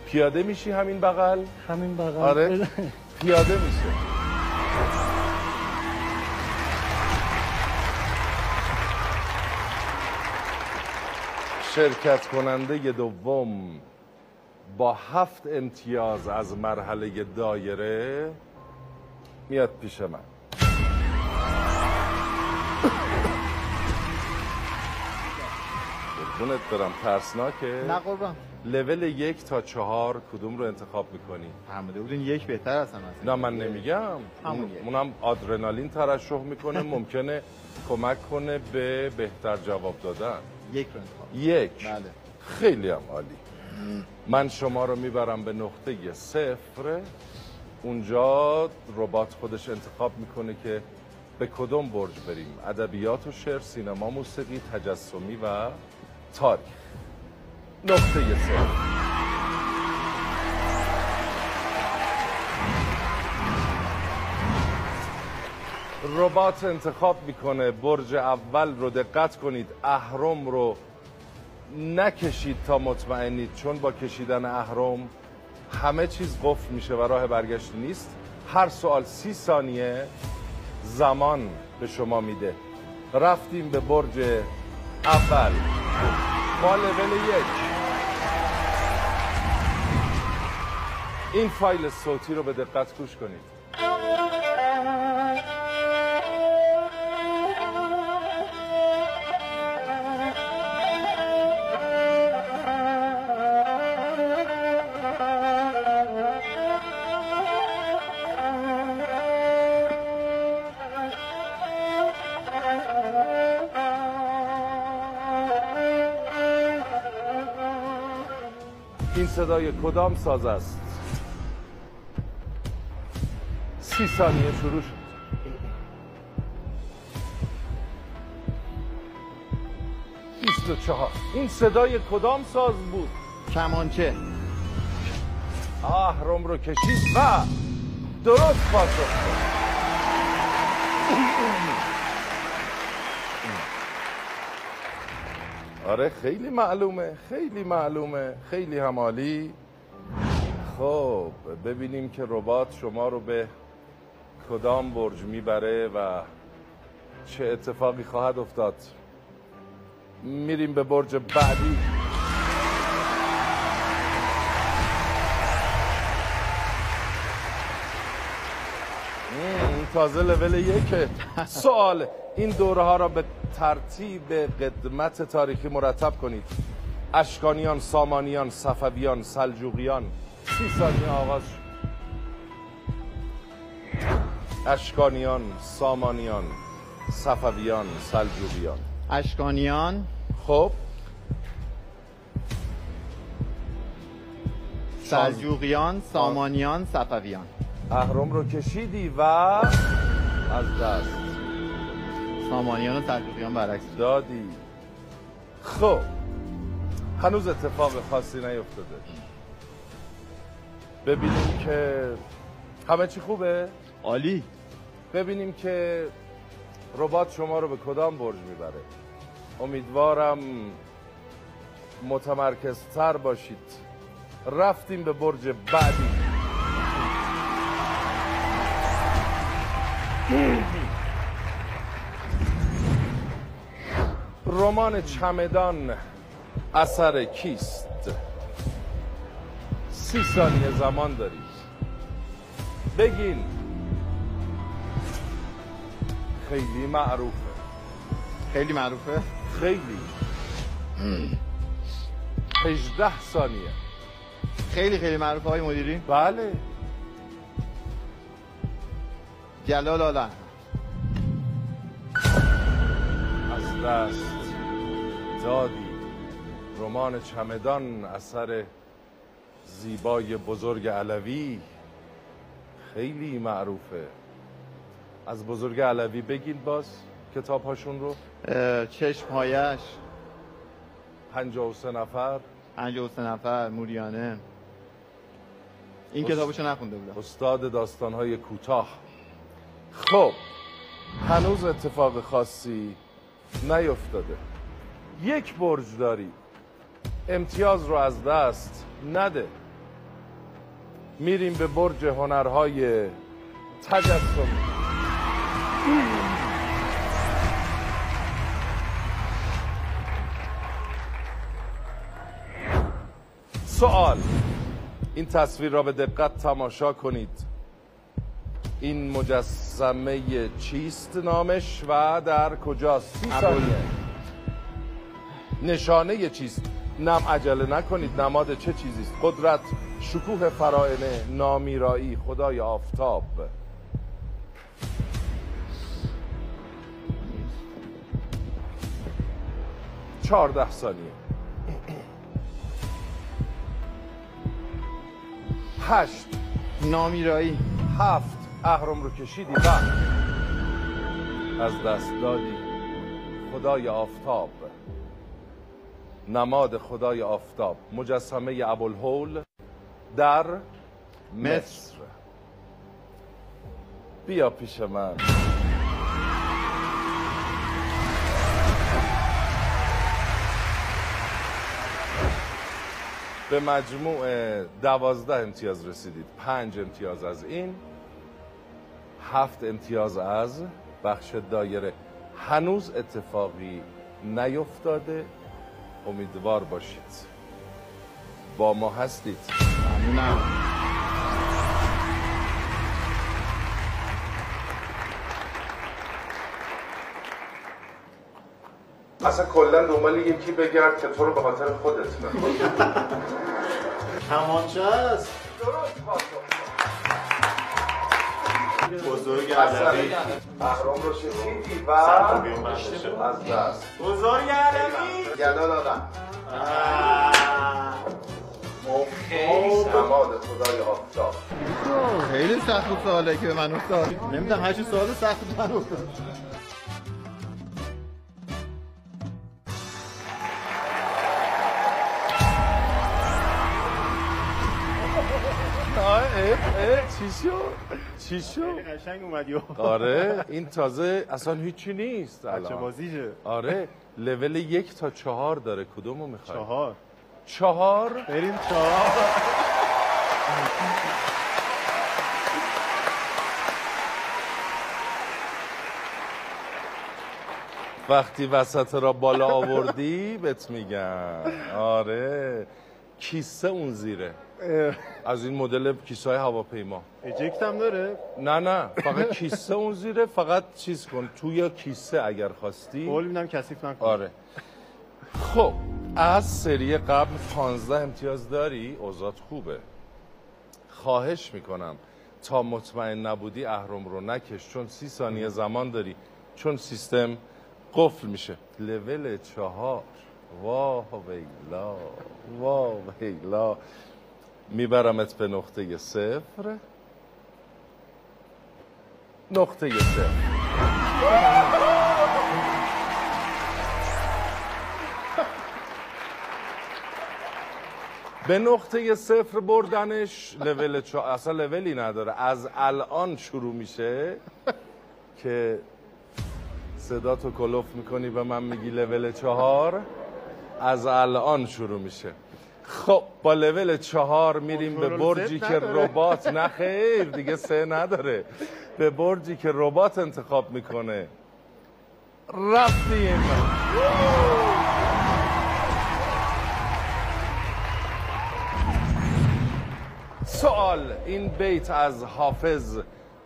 پیاده میشی همین بغل؟ همین بغل. آره. [laughs] پیاده میشه شرکت کننده دوم با هفت امتیاز از مرحله دایره میاد پیش من. قربونت برم ترسناکه. نه قربان. لول یک تا چهار کدوم رو انتخاب می‌کنی؟ فرموده بودین یک بهتر هستم نه من نمیگم. اونم آدرنالین ترشح می‌کنه ممکنه کمک کنه به بهتر جواب دادن. یک رو یک. بله. خیلی هم عالی. من شما رو می‌برم به نقطه صفر. اونجا ربات خودش انتخاب می‌کنه که به کدوم برج بریم. ادبیات و شعر سینما موسیقی تجسمی و تاریخ. نقطه صفر. ربات انتخاب می‌کنه. برج اول رو دقت کنید. اهرم رو نکشید تا مطمئنید چون با کشیدن اهرم همه چیز قفل میشه و راه برگشت نیست. هر سوال سی ثانیه زمان به شما میده. رفتیم به برج اول. با لول یک. این فایل صوتی رو به دقت گوش کنید. صدای کدام ساز است؟ سی ثانیه شروع شد. بیست و چهار. این صدای کدام ساز بود؟ کمانچه. اهرم رو کشید. و درست پاسخ آره خیلی معلومه خیلی معلومه خیلی همالی. خب ببینیم که ربات شما رو به کدام برج می‌بره و چه اتفاقی خواهد افتاد. میریم به برج بعدی. تازه لول یکه. سوال این دوره ها را به ترتیب قدمت تاریخی مرتب کنید. اشکانیان، سامانیان، صفویان، سلجوقیان. سی ثانیه آغاز. اشکانیان، سامانیان، صفویان، سلجوقیان. اشکانیان. خب. سلجوقیان سامانیان صفویان. اهرم رو کشیدی و از دست. سامانیان و سلجوقیان برعکس. دادی. خب. هنوز اتفاق خاصی نیفتاده. ببینیم که همه چی خوبه؟ عالی. ببینیم که ربات شما رو به کدام برج می‌بره. امیدوارم متمرکزتر باشید. رفتیم به برج بعدی. رمان چمدان اثر کیست؟ سی ثانیه زمان دارید. بگین. خیلی معروفه. خیلی معروفه. خیلی. 18 ثانیه. خیلی خیلی معروفه های مدیری. بله. جلال آل احمد. از دست. دادی رمان چمدان اثر زیبای بزرگ علوی خیلی معروفه. از بزرگ علوی بگید باز کتاب هاشون رو. اه، چشمهایش. 53 نفر. 53 نفر موریانه. این بس- کتابشو نخونده بودم. استاد داستانهای کوتاه. خب هنوز اتفاق خاصی نیفتاده. یک برج داری. امتیاز رو از دست نده. میریم به برج هنرهای تجسمی سوال این تصویر را به دقت تماشا کنید. این مجسمه چیست نامش و در کجاست؟ نشانه چیست؟ نم عجله نکنید نماد چه چیزی است قدرت شکوه فرائنه نامیرایی خدای آفتاب. چهارده ثانیه. هشت. نامیرایی. هفت. اهرم رو کشیدی و از دست دادی. خدای آفتاب. نماد خدای آفتاب مجسمه ابوالهول در مصر. بیا پیش من. به مجموع دوازده امتیاز رسیدید. پنج امتیاز از این هفت امتیاز از بخش دایره. هنوز اتفاقی نیفتاده. امیدوار باشید. با ما هستید. ممنونم. اصلا کلا دنبال یکی بگرد که تو رو به خاطر خودت کمانچه [laughs] است بزرگ اصلا علمی اهرام رو شکیدی و. از دست. بزرگ گلا دادم نماد خدای آفتاب. خیلی سخت بود سواله که به من افتاد نمی‌دونم هرچی سوال سخت به من افتاد چی شد؟ چی شد؟ قشنگ اومدی. آره این تازه اصلا هیچی نیست بچه. بازیشه آره لول یک تا چهار داره کدومو می‌خوای؟ چهار. چهار؟ بریم چهار. وقتی وسط را بالا آوردی بهت میگم. آره کیسه اون زیره. از این مدل کیسه های هواپیما. اجکت هم داره. نه نه. فقط کیسه اون زیره فقط چیز کن توی کیسه اگر خواستی. قول میدم کثیف نکن. آره. خب از سری قبل 15 امتیاز داری اوضاعت خوبه. خواهش می‌کنم تا مطمئن نبودی اهرم رو نکش چون سی ثانیه زمان داری چون سیستم قفل میشه. لول چهار. واه ویلا واه ویلا میبرمت به نقطه صفر. نقطه صفر. [laughs] به نقطه صفر بردنش لول چه اصلا لولی نداره. از الان شروع میشه [laughs] که صدا تو کلوف می‌کنی به من میگی لول چهار. از الان شروع میشه. خب با لول چهار میریم به برجی که. ربات نه خیر دیگه سه نداره. به برجی که ربات انتخاب می‌کنه. رفتیم. سوال این بیت از حافظ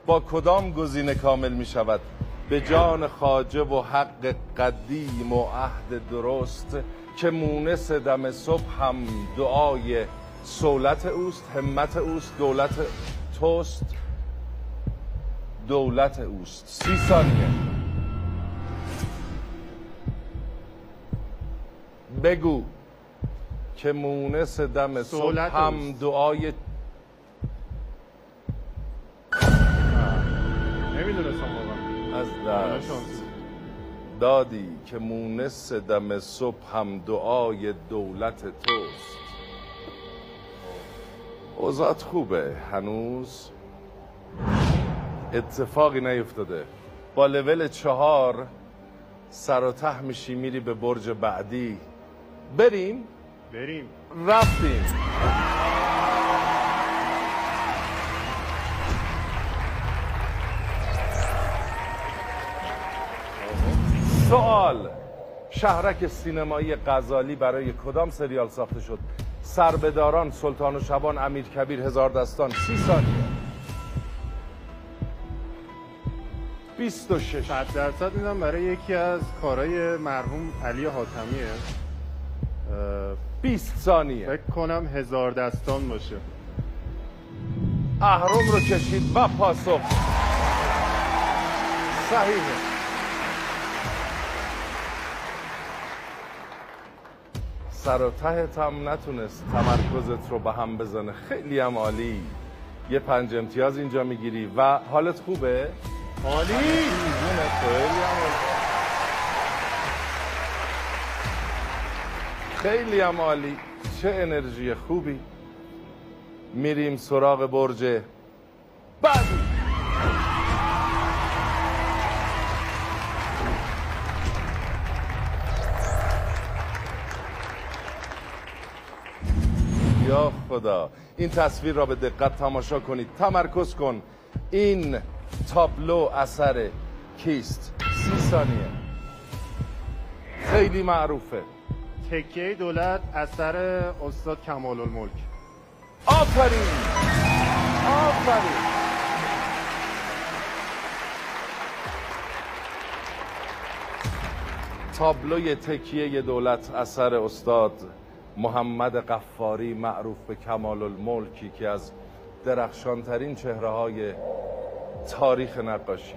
با کدام گزینه کامل می شود به جان خاجه و حق قدیم و عهد درست که مونس دم صبح هم دعای سولت اوست همت اوست دولت توست دولت اوست. سی ثانیه. بگو که مونس دم صبح هم. دعای نمی‌دونستم واقعا. از دست شانسی. دادی که مونس دم صبح هم دعای دولت توست. اوضاعت خوبه هنوز؟ اتفاقی نیفتاده. با لول چهار سر و ته میشی میری به برج بعدی. بریم؟ بریم. رفتیم. سوال. شهرک سینمایی غزالی برای کدام سریال ساخته شد؟ سربداران سلطان و شبان امیر کبیر هزار دستان. سی ثانیه. 26 صد درصد میدم برای یکی از کارهای مرحوم علی حاتمیه. اه، 20 ثانیه. فکر کنم هزار دستان باشه. اهرم رو کشید و پاسخ. صحیحه. سر و تهت هم نتونست تمرکزت رو به هم بزنه. خیلی هم عالی. یه پنج امتیاز اینجا می‌گیری و حالت خوبه؟ عالی. دیوونه، خیلی هم عالی. خیلی هم عالی. چه انرژی خوبی. میریم سراغ برج بعدی. خدا این تصویر را به دقت تماشا کنید. تمرکز کن. این تابلو اثر کیست؟ سی ثانیه. خیلی معروفه. تکیه دولت اثر استاد کمال الملک آفرین! آفرین! تابلوی تکیه دولت اثر استاد محمد قفاری معروف به کمال الملکی که از درخشانترین چهره های تاریخ نقاشی.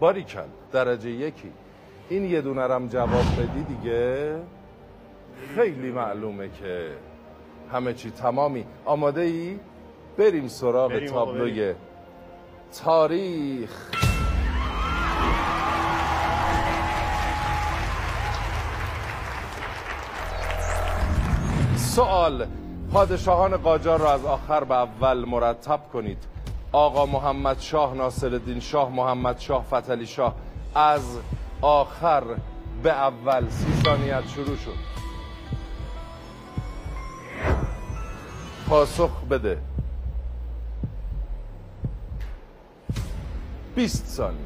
باریکل درجه یکی. این یه دونه رم جواب بدی دیگه؟ خیلی معلومه که همه چی تمامی. آماده ای؟ بریم سراغ بریم تابلوی تاریخ. سوال پادشاهان قاجار را از آخر به اول مرتب کنید. آقا محمد شاه ناصر الدین شاه محمد شاه فتلی شاه. از آخر به اول سی ثانیت شروع شد. پاسخ بده. 20 ثانیه.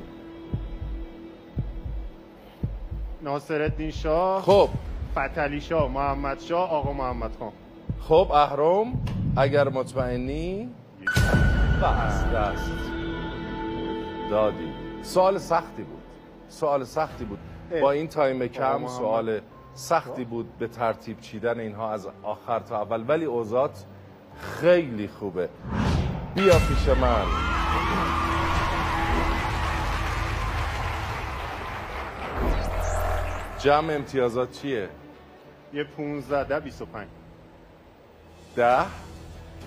ناصرالدین شاه. خب. فتلی شاه محمد شاه آقا محمد خان. خب اهرم اگر مطمئنی بس دست. دادی. سوال سختی بود. سوال سختی بود. با این تایم کم. سوال سختی بود به ترتیب چیدن اینها از آخر تا اول. ولی اوزات خیلی خوبه. بیا پیش من. جمع امتیازات چیه؟ یه 15 ده 25 ده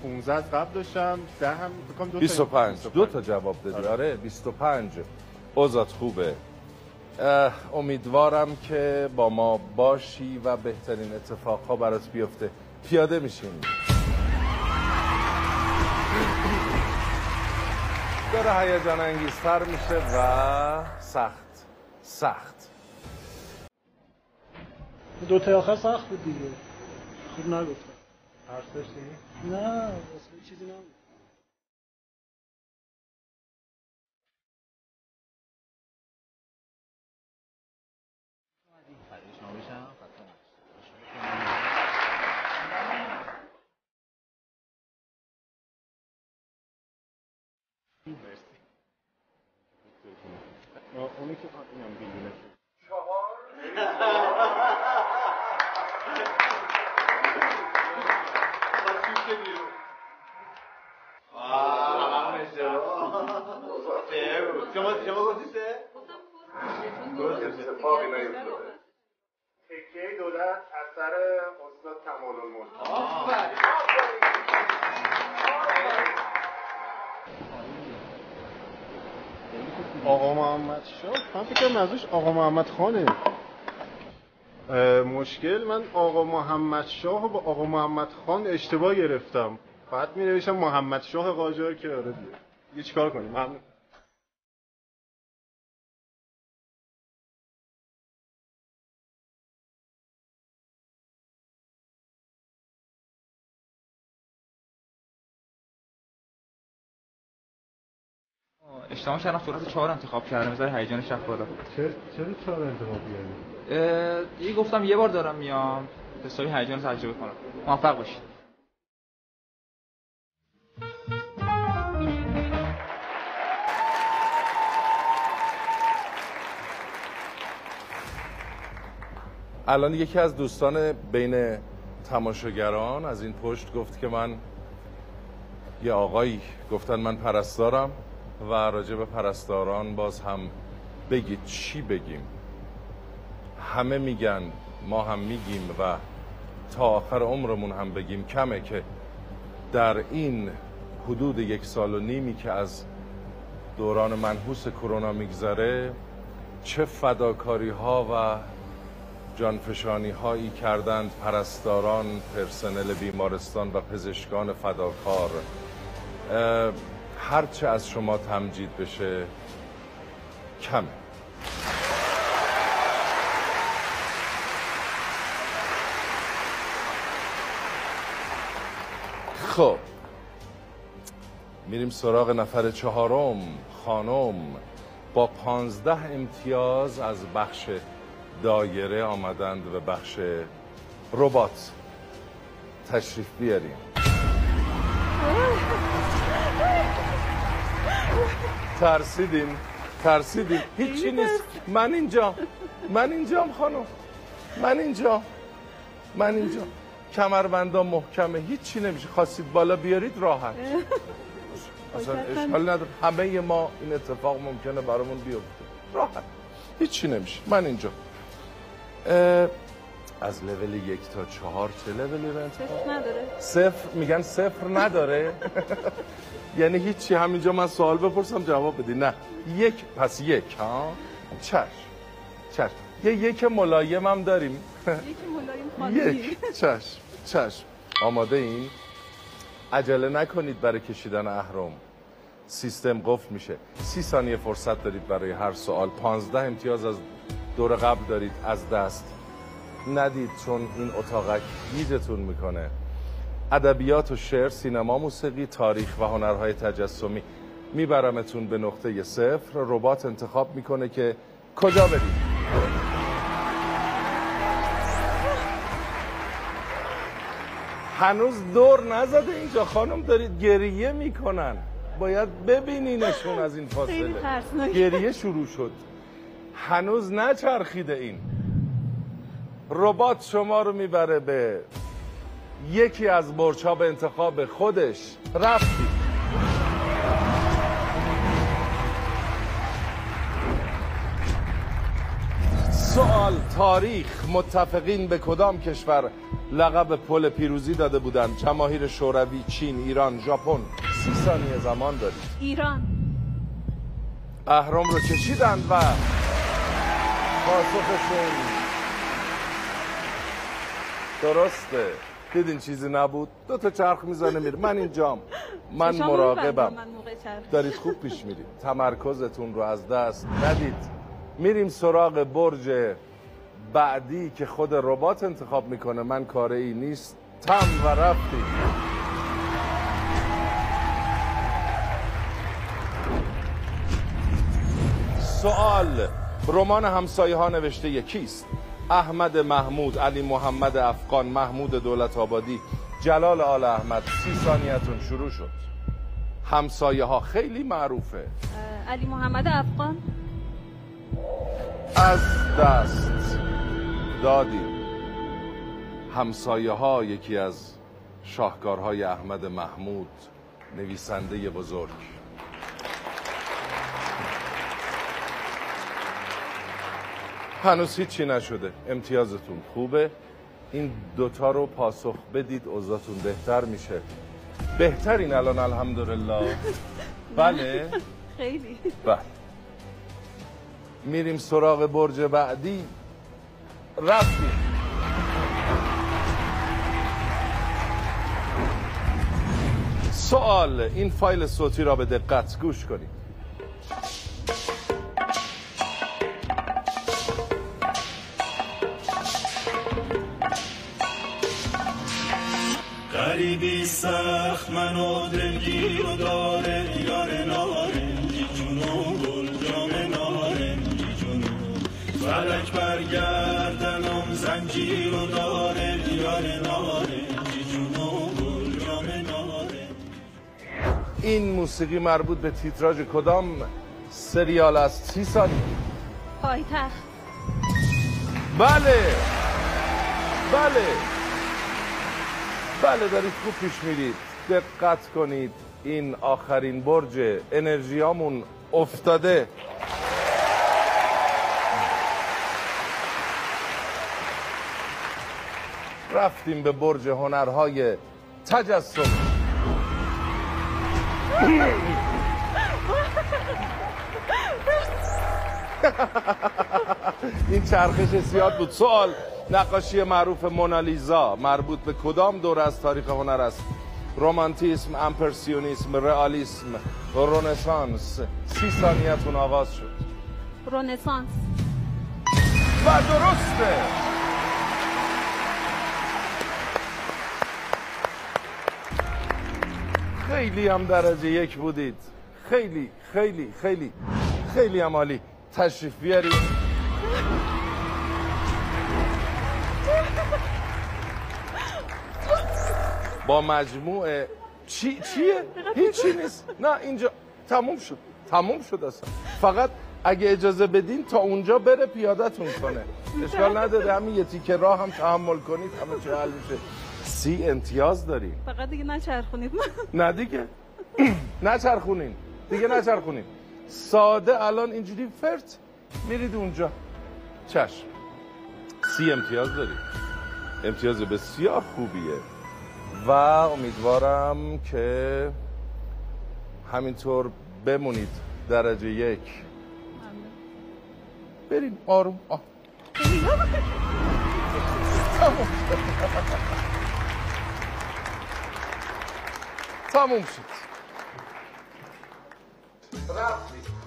15 از قبل داشتم ده هم بکنم دو تا 25 دو تا جواب دادی. آره. آره 25 اوزات خوبه. اه، امیدوارم که با ما باشی و بهترین اتفاقها برات بیفته. پیاده میشیم. داره هیجان انگیزتر میشه و سخت سخت. دو تا آخر سخت بود دیگه. خوب نگفتم. حرف داشتی؟ نه اصلا چیزی نبود آه، اونی که آه، اینم بیدونه تکیه دولت اثر آقا محمد شاه من فکر ازش آقا محمد خانه. مشکل من آقا محمد شاه رو با آقا محمد خان اشتباه گرفتم. بعد می محمد شاه قاجار که آره دیگه. چیکار کنیم؟ اشتباه کردم صورت چهار انتخاب کردم بذار هیجانش رفت بالا چرا چرا چهار انتخاب کردی؟ اه، دیگه گفتم یه بار دارم میام حسابی هیجان تجربه کنم. موفق باشید. الان یکی از دوستان بین تماشاگران از این پشت گفت که من یه آقایی گفتن من پرستارم. و راجع به پرستاران باز هم بگید چی بگیم. همه میگن ما هم میگیم و تا آخر عمرمون هم بگیم کمه که در این حدود یک سال و نیمی که از دوران منحوس کرونا میگذره چه فداکاری ها و جانفشانی هایی کردند پرستاران پرسنل بیمارستان و پزشکان فداکار. هرچه از شما تمجید بشه کمه. خب میریم سراغ نفر چهارم خانم. با پانزده امتیاز از بخش دایره آمدند به بخش ربات. تشریف بیاریم [laughs] ترسیدیم ترسیدیم هیچی نیست. من اینجا. من اینجام خانم. من اینجا. من اینجا. کمربندا محکمه. هیچی نمیشه. خواستید بالا بیارید راحت. [laughs] اصلا اشکال نداره. همه ما این اتفاق ممکنه برامون بیفته. راحت. هیچی نمیشه. من اینجا. از لول یک تا چهار چه لولی رو انتخاب صفر نداره. صفر؟ میگن صفر نداره. [laughs] یعنی هیچی. همینجا من سوال بپرسم جواب بدی. نه. یک. پس یک ها؟ چشم. چشم. یه یک ملایم هم داریم. یکی ملایم [laughs] یک. چشم. چشم. آماده این؟ عجله نکنید برای کشیدن اهرم. سیستم قفل میشه. سی ثانیه فرصت دارید برای هر سوال. پانزده امتیاز از دور قبل دارید. از دست. ندید چون این اتاقک گیجتون می‌کنه. ادبیات و شعر سینما موسیقی تاریخ و هنرهای تجسمی. میبرمتون به نقطه صفر. ربات انتخاب می‌کنه که کجا برید. هنوز دور نزده اینجا خانم دارید گریه می‌کنن. باید ببینینشون از این فاصله. گریه شروع شد. هنوز نچرخیده این. ربات شما رو می‌بره به یکی از برچا به انتخاب خودش. رفتی. سوال تاریخ متفقین به کدام کشور لقب پل پیروزی داده بودند؟ جماهیر شوروی چین ایران ژاپن. سی ثانیه زمان دارید ایران. اهرام رو کشیدند و پاسخشون درسته. دیدین چیزی نبود؟ دو تا چرخ می‌زنه میره. من اینجام. من مراقبم می‌بندم من موقع چرخ. دارید خوب پیش میرید. تمرکزتون رو از دست ندید. میریم سراغ برج بعدی که خود ربات انتخاب می‌کنه. من کاره ای نیست. تم و رفتی. سوال. رمان همسایه ها نوشته یکیست. احمد محمود علی محمد افغان محمود دولت آبادی. جلال آل احمد سی ثانیتون شروع شد. همسایه ها خیلی معروفه. علی محمد افغان. از دست دادیم. همسایه ها یکی از شاهکارهای احمد محمود نویسنده بزرگ. هنوز هیچی نشده. امتیازتون خوبه. این دوتا رو پاسخ بدید اوضاعتون بهتر میشه. بهترین الان الحمدلله. [laughs] بله. خیلی. بله. میریم سراغ برج بعدی. رفتیم. سوال این فایل صوتی را به دقت گوش کنید. منو دلگیر و داره یار نارنجی جونو گل جام نارنجی جونو فلک برگردنم زنجیر و داره یار نارنجی جون و گل جام نارنجی. این موسیقی مربوط به تیتراژ کدام سریال است؟ سی سال پایتخت. بله. بله. بله دارید خوب پیش میرید. دقت کنید این آخرین برج انرژیامون افتاده. رفتیم به برج هنرهای تجسم. [laughs] این چرخش زیاد بود. سوال نقاشی معروف مونالیزا مربوط به کدام دوره از تاریخ هنر است؟ رومانتیسم امپرسیونیسم رئالیسم رنسانس. سی ثانیتون آغاز شد. رنسانس. و درسته. خیلی هم درجه یک بودید. خیلی خیلی خیلی خیلی هم عالی. تشریف بیارید. با مجموع چی چیه؟ هیچی نیست. نه اینجا تموم شد. تموم شد اصلا. فقط اگه اجازه بدین تا اونجا بره پیادتون کنه. اشکال نداره همین یه تیکه راه هم تحمل کنید همه چه حل میشه. سی امتیاز داریم. فقط دیگه نچرخونید. نه دیگه. نچرخونین. دیگه نچرخونین. ساده الان اینجوری فرت میرید اونجا. چشم. سی امتیاز دارید امتیاز بسیار خوبیه. و امیدوارم که همینطور بمونید درجه یک بریم آروم آه. تموم شد. رفتی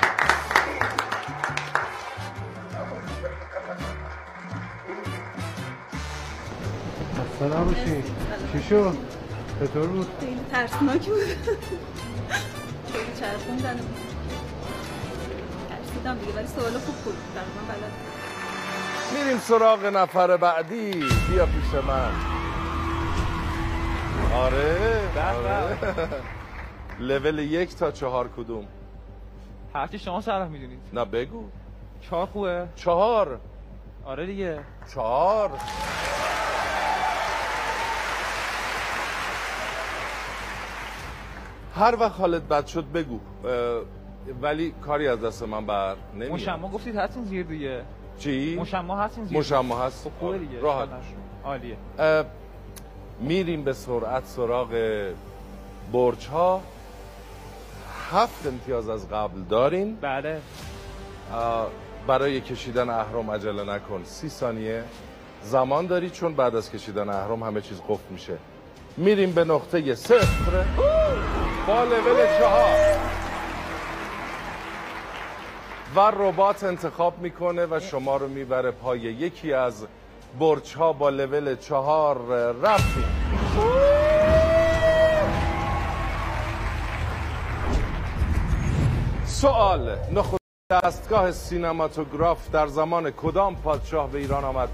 خسته نباشی چی شد؟ چطور بود؟ خیلی ترسناک بود. خیلی چرخوندن. ترسیدم دیگه ولی سوال خوب بود. تقریبا بلد میریم سراغ نفر بعدی. بیا پیش من. آره. آره. لول یک تا چهار کدوم؟ هرچی شما صلاح می‌دونید. نه بگو. چهار خوبه. چهار. آره دیگه. چهار. هر وقت حالت بد شد بگو. ولی کاری از دست من بر نمیاد. مشما گفتید هستین زیر دیگه. چی؟ مشما هستین زیر مشما هست. خب خوبه دیگه. راحت. عالیه. میریم به سرعت سراغ برج ها هفت امتیاز از قبل دارین. بله. برای کشیدن اهرام عجله نکن. سی ثانیه. زمان داری چون بعد از کشیدن اهرام همه چیز قفل میشه. میریم به نقطه صفر با لول چهار. و ربات انتخاب می‌کنه و شما رو می‌بره پای یکی از برج ها با لول چهار رفتیم سوال نخست دستگاه سینماتوگراف در زمان کدام پادشاه به ایران آمد؟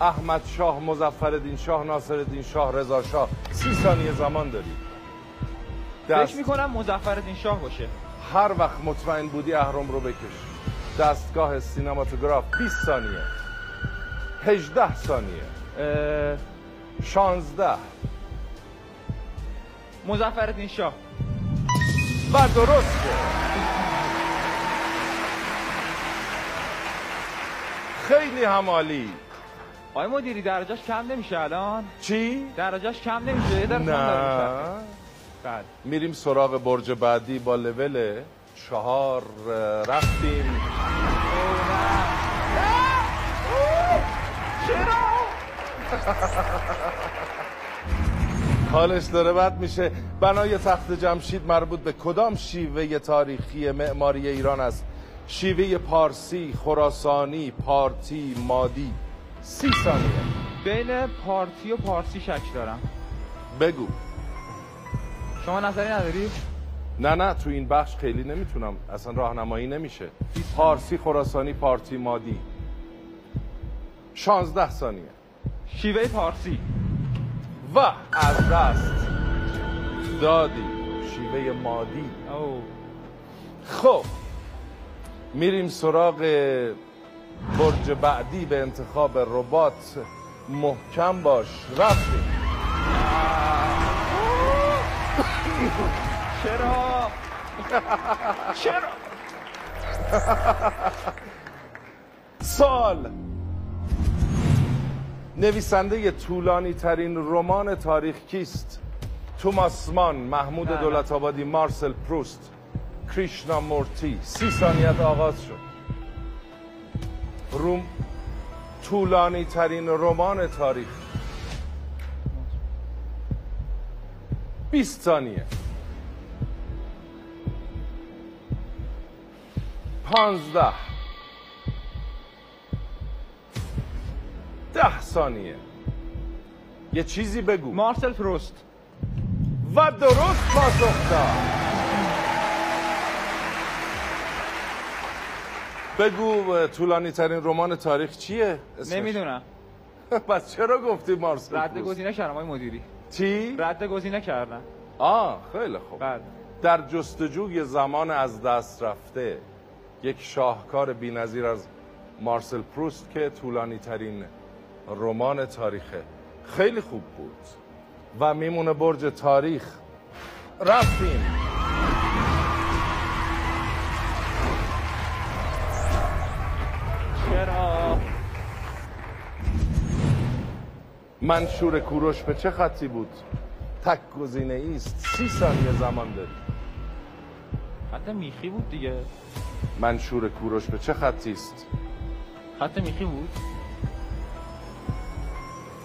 احمد شاه مظفرالدین شاه ناصرالدین شاه رضا شاه. سی ثانیه زمان داری فکر می‌کنم مظفرالدین شاه باشه. هر وقت مطمئن بودی اهرم رو بکش. دستگاه سینماتوگراف 20 ثانیه. 18 ثانیه. اه، 16 مظفرالدین شاه. و درسته خیلی همالی آقای مدیری درجاش کم نمیشه الان؟ چی؟ درجاش کم نمیشه یه نه. بله میریم سراغ برج بعدی با لول چهار رفتیم. حالش داره بد میشه. بنای تخت جمشید مربوط به کدام شیوه تاریخی معماری ایران است؟ شیوه پارسی خراسانی پارتی مادی. سی ثانیه. بین پارتی و پارسی شک دارم. بگو. شما نظری نداری؟ نه نه تو این بخش خیلی نمی‌تونم. اصلا راهنمایی نمیشه. پارسی خراسانی پارتی مادی. شانزده ثانیه. شیوه پارسی. و از دست دادی شیوه مادی. او. خب میریم سراغ برج بعدی به انتخاب ربات. محکم باش. رفتیم. چرا؟ چرا؟ سال نویسنده طولانی ترین رمان تاریخ کیست؟ توماس مان، محمود نه. دولت آبادی، مارسل پروست، کریشنا مورتی سی ثانیت آغاز شد روم طولانی ترین رمان تاریخ 20 ثانیه. پانزده. ده ثانیه. یه چیزی بگو. مارسل پروست. و درست پاسخ داد بگو طولانی ترین رمان تاریخ چیه؟ نمی‌دونم. [laughs] پس چرا گفتی مارسل رد؟ گزینه کردم های مدیری. چی؟ رد گزینه کردم آه خیلی خوب. بله. در جستجوی زمان از دست رفته یک شاهکار بی‌نظیر از مارسل پروست که طولانی ترین رمان تاریخه. خیلی خوب بود. و میمونه برج تاریخ. رفتیم. منشور کوروش به چه خطی بود؟ تک گزینه است. سی ثانیه زمان داری. خط میخی بود دیگه. منشور کوروش به چه خطی است؟ خط میخی بود.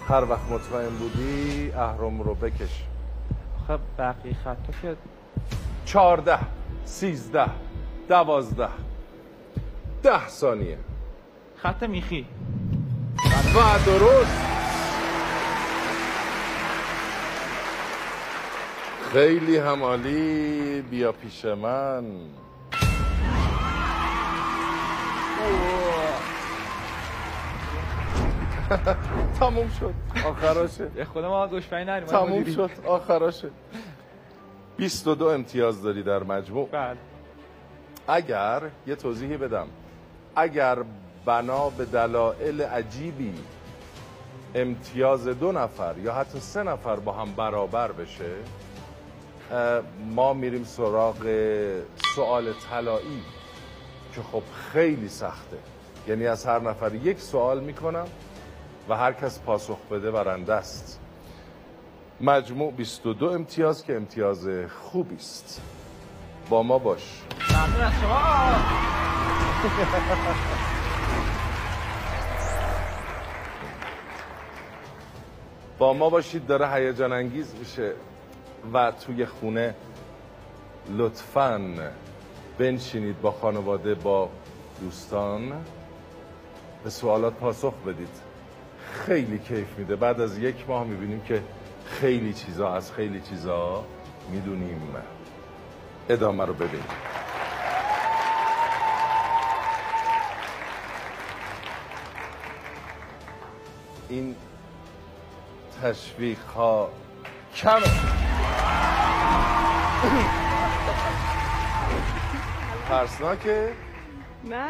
هر وقت مطمئن بودی اهرم رو بکش. خب بقیه خطا که چهارده سیزده دوازده. ده ثانیه. خط میخی. و درست. خیلی همالی بیا پیش من. تموم شد. آخراشه. به خود ما دشمنی نریم تموم شد. آخراشه. 22 امتیاز داری در مجموع. بله. اگر یه توضیحی بدم. اگر بنا به دلایل عجیبی امتیاز دو نفر یا حتی سه نفر با هم برابر بشه ما میریم سراغ سوال طلایی که خب خیلی سخته. یعنی از هر نفر یک سوال می‌کنم و هر کس پاسخ بده برنده است. مجموع 22 امتیاز که امتیاز خوبی است. با ما باش. با ما باشید داره هیجان انگیز میشه. و توی خونه لطفا بنشینید با خانواده با دوستان. به سوالات پاسخ بدید. خیلی کیف میده. بعد از یک ماه می‌بینیم که خیلی چیزا از خیلی چیزا می‌دونیم. ادامه رو ببینیم این تشویق ها کمه. ترسناکه؟ نه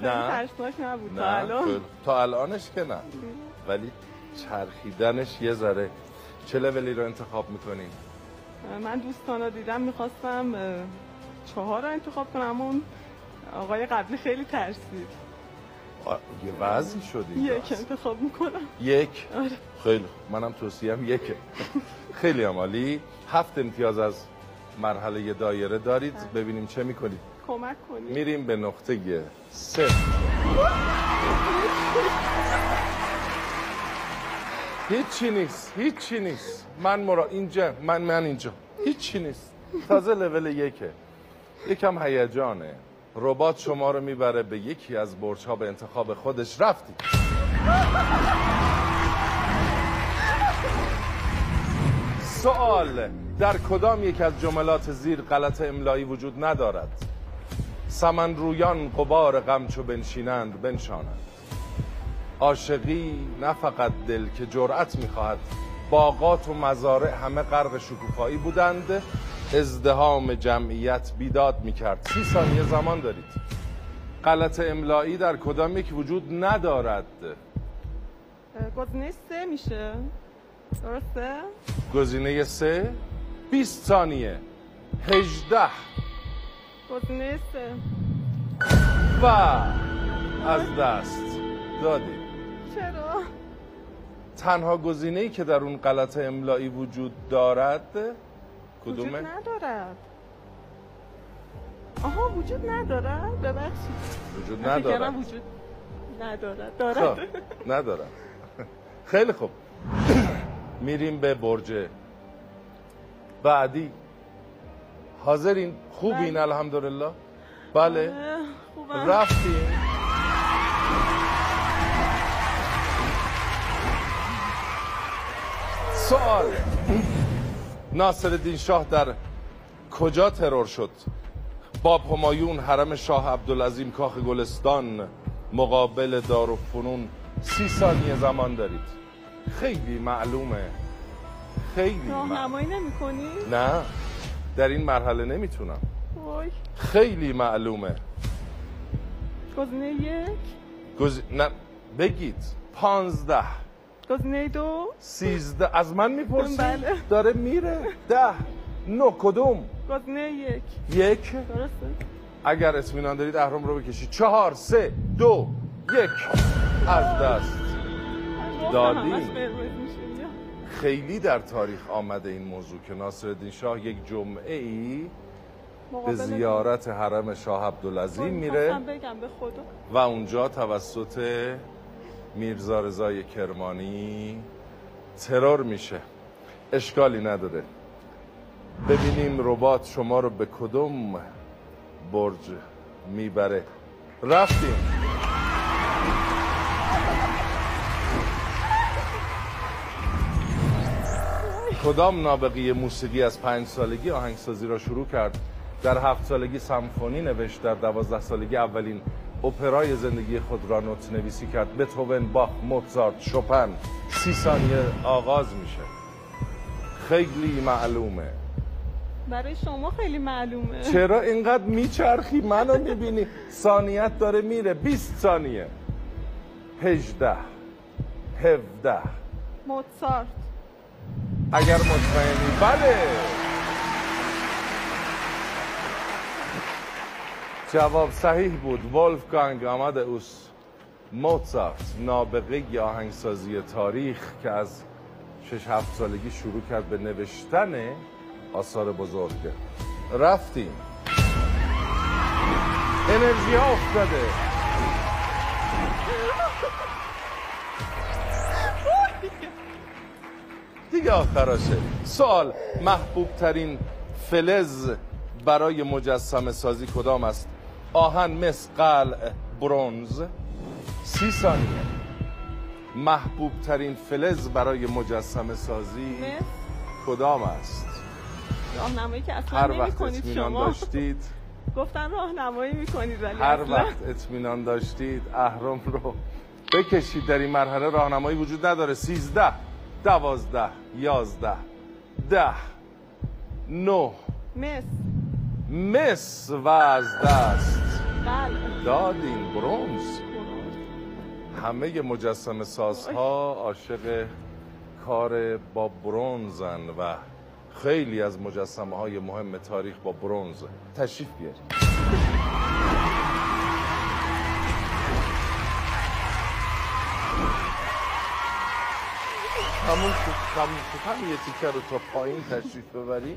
خیلی نه. ترسناک نبود. تا الان. تا الانش که نه. ولی چرخیدنش یه ذره. چه لولی رو انتخاب می‌کنی؟ من دوستان رو دیدم می‌خواستم چهار رو انتخاب کنم اون آقای قبلی خیلی ترسید. یه وضعی شدی یک انتخاب می‌کنم. یک؟ آره. خیلی. منم توصیم یکه. خیلی عمالی هفت امتیاز از مرحله دایره دارید ببینیم چه می‌کنید. کمک کنید. میریم به نقطه سه. هیچی نیست هیچی نیست. من مرا اینجا من من اینجا. هیچی نیست. تازه لول یکه. یکم هیجانه. ربات شما رو می‌بره به یکی از برج ها به انتخاب خودش. رفتی. سوال در کدام یک از جملات زیر غلط املایی وجود ندارد؟ سمن رویان قبار غم چو بنشینند بنشانند. عاشقی نه فقط دل که جرأت می‌خواهد باغات و مزارع همه غرق شکوفایی بودند. ازدهام جمعیت بیداد می‌کرد. سی ثانیه زمان دارید. غلط املایی در کدام یک وجود ندارد؟ گزینه سه میشه. درسته؟ گزینه سه 20 ثانیه. 18 گزینه سه. و از دست دادید چرا؟ تنها گزینه ای که در اون غلط املایی وجود دارد وجود کدومه؟ ندارد. آها وجود ندارد؟ ببخشید. وجود ندارد. وجود ندارد. خب دارد. ندارم خیلی خوب. میریم به برج بعدی. حاضرین؟ خوبین الحمدلله. بله. خوبم. رفتیم. سوال. ناصر شاه در کجا ترور شد؟ باب همایون حرم شاه عبدالعظیم کاخ گلستان مقابل دارالفنون سی ثانیه زمان دارید. خیلی معلومه. خیلی. راهنمایی نمی کنی؟ نه. در این مرحله نمی‌تونم. وای. خیلی معلومه. گزینه یک؟ گز... نه بگید. پانزده. گزینه دو؟ سیزده. از من می‌پرسی؟ بله. داره میره. ده. نه کدوم؟ گزینه یک. یک. درسته. اگر اطمینان دارید اهرام رو بکشید. چهار سه دو یک. از دست. دادیم. خیلی در تاریخ آمده این موضوع که ناصرالدین شاه یک جمعه ای به زیارت حرم شاه عبدالعظیم میره بگم به خدا. و اونجا توسط میرزا رضای کرمانی ترور میشه. اشکالی نداره. ببینیم ربات شما رو به کدوم برج می‌بره. رفتیم. کدام نابغه موسیقی از پنج سالگی آهنگسازی را شروع کرد؟ در هفت سالگی سمفونی نوشت در دوازده سالگی اولین اپرای زندگی خود را نوت نویسی کرد. بتوون باخ موزارت شوپن سی ثانیه آغاز میشه. خیلی معلومه. برای شما خیلی معلومه. چرا اینقدر میچرخی؟ منو می‌بینی. ثانیت داره میره. 20 ثانیه. 18 17 موتسارت اگر مطمئنی. بله. جواب صحیح بود. ولفگانگ آمادئوس موزارت نابغه آهنگسازی تاریخ که از شش هفت سالگی شروع کرد به نوشتن آثار بزرگ. رفتیم. انرژی ها افتاده. دیگه آخراشه. سوال محبوب ترین فلز برای مجسم سازی کدام است؟ آهن مس قلع برونز. سی ثانیه. محبوب ترین فلز برای مجسم سازی مس؟ کدام است؟ راهنمایی که اصلا هر وقت اطمینان شما داشتید. گفتن راهنمایی می‌کنید ولی هر اصلا. وقت اطمینان داشتید اهرام رو بکشید. در این مرحله راهنمایی وجود نداره. سیزده. دوازده یازده ده نه مس. مس و از دست. بله. دادین برونز. همه مجسم سازها عاشق کار با برونزن و خیلی از مجسمه های مهم تاریخ با برونز. تشریف بیارید. تموم شد همین یه تیکه رو تا پایین تشریف ببری.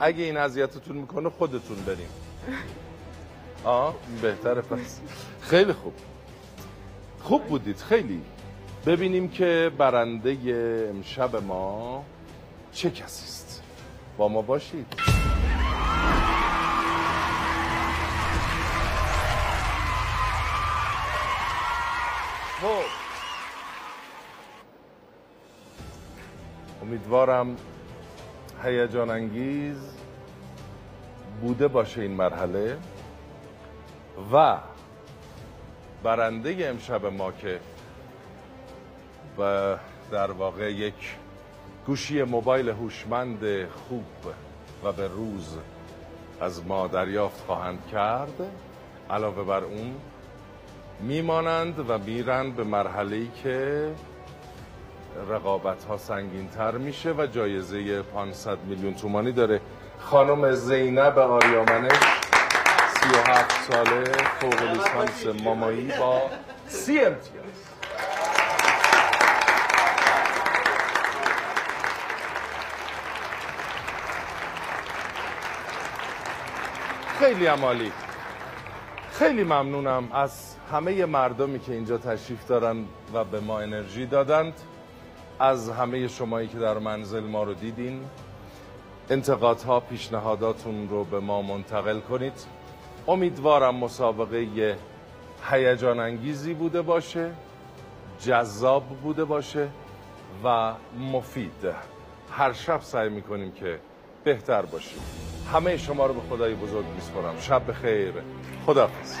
اگه این اذیتتون می‌کنه خودتون بریم آه بهتره پس. خیلی خوب. خوب بودید خیلی. ببینیم که برنده امشب ما چه کسی است. با ما باشید. امیدوارم هیجان انگیز بوده باشه این مرحله و برنده امشب ما که و در واقع یک گوشی موبایل هوشمند خوب و به روز از ما دریافت خواهند کرد علاوه بر اون میمانند و میرند به مرحله ای که رقابت ها سنگین تر میشه و جایزه 500 میلیون تومانی داره. خانم زینب آریامنش 37 ساله فوق لیسانس مامایی با سی امتیاز. خیلی عمالی. خیلی ممنونم از همه مردمی که اینجا تشریف دارن و به ما انرژی دادند. از همه شمایی که در منزل ما رو دیدین انتقادها پیشنهاداتون رو به ما منتقل کنید. امیدوارم مسابقه هیجان انگیزی بوده باشه جذاب بوده باشه و مفید. هر شب سعی می‌کنیم که بهتر باشیم. همه شما رو به خدای بزرگ میسپارم. شب بخیر. خداحافظ.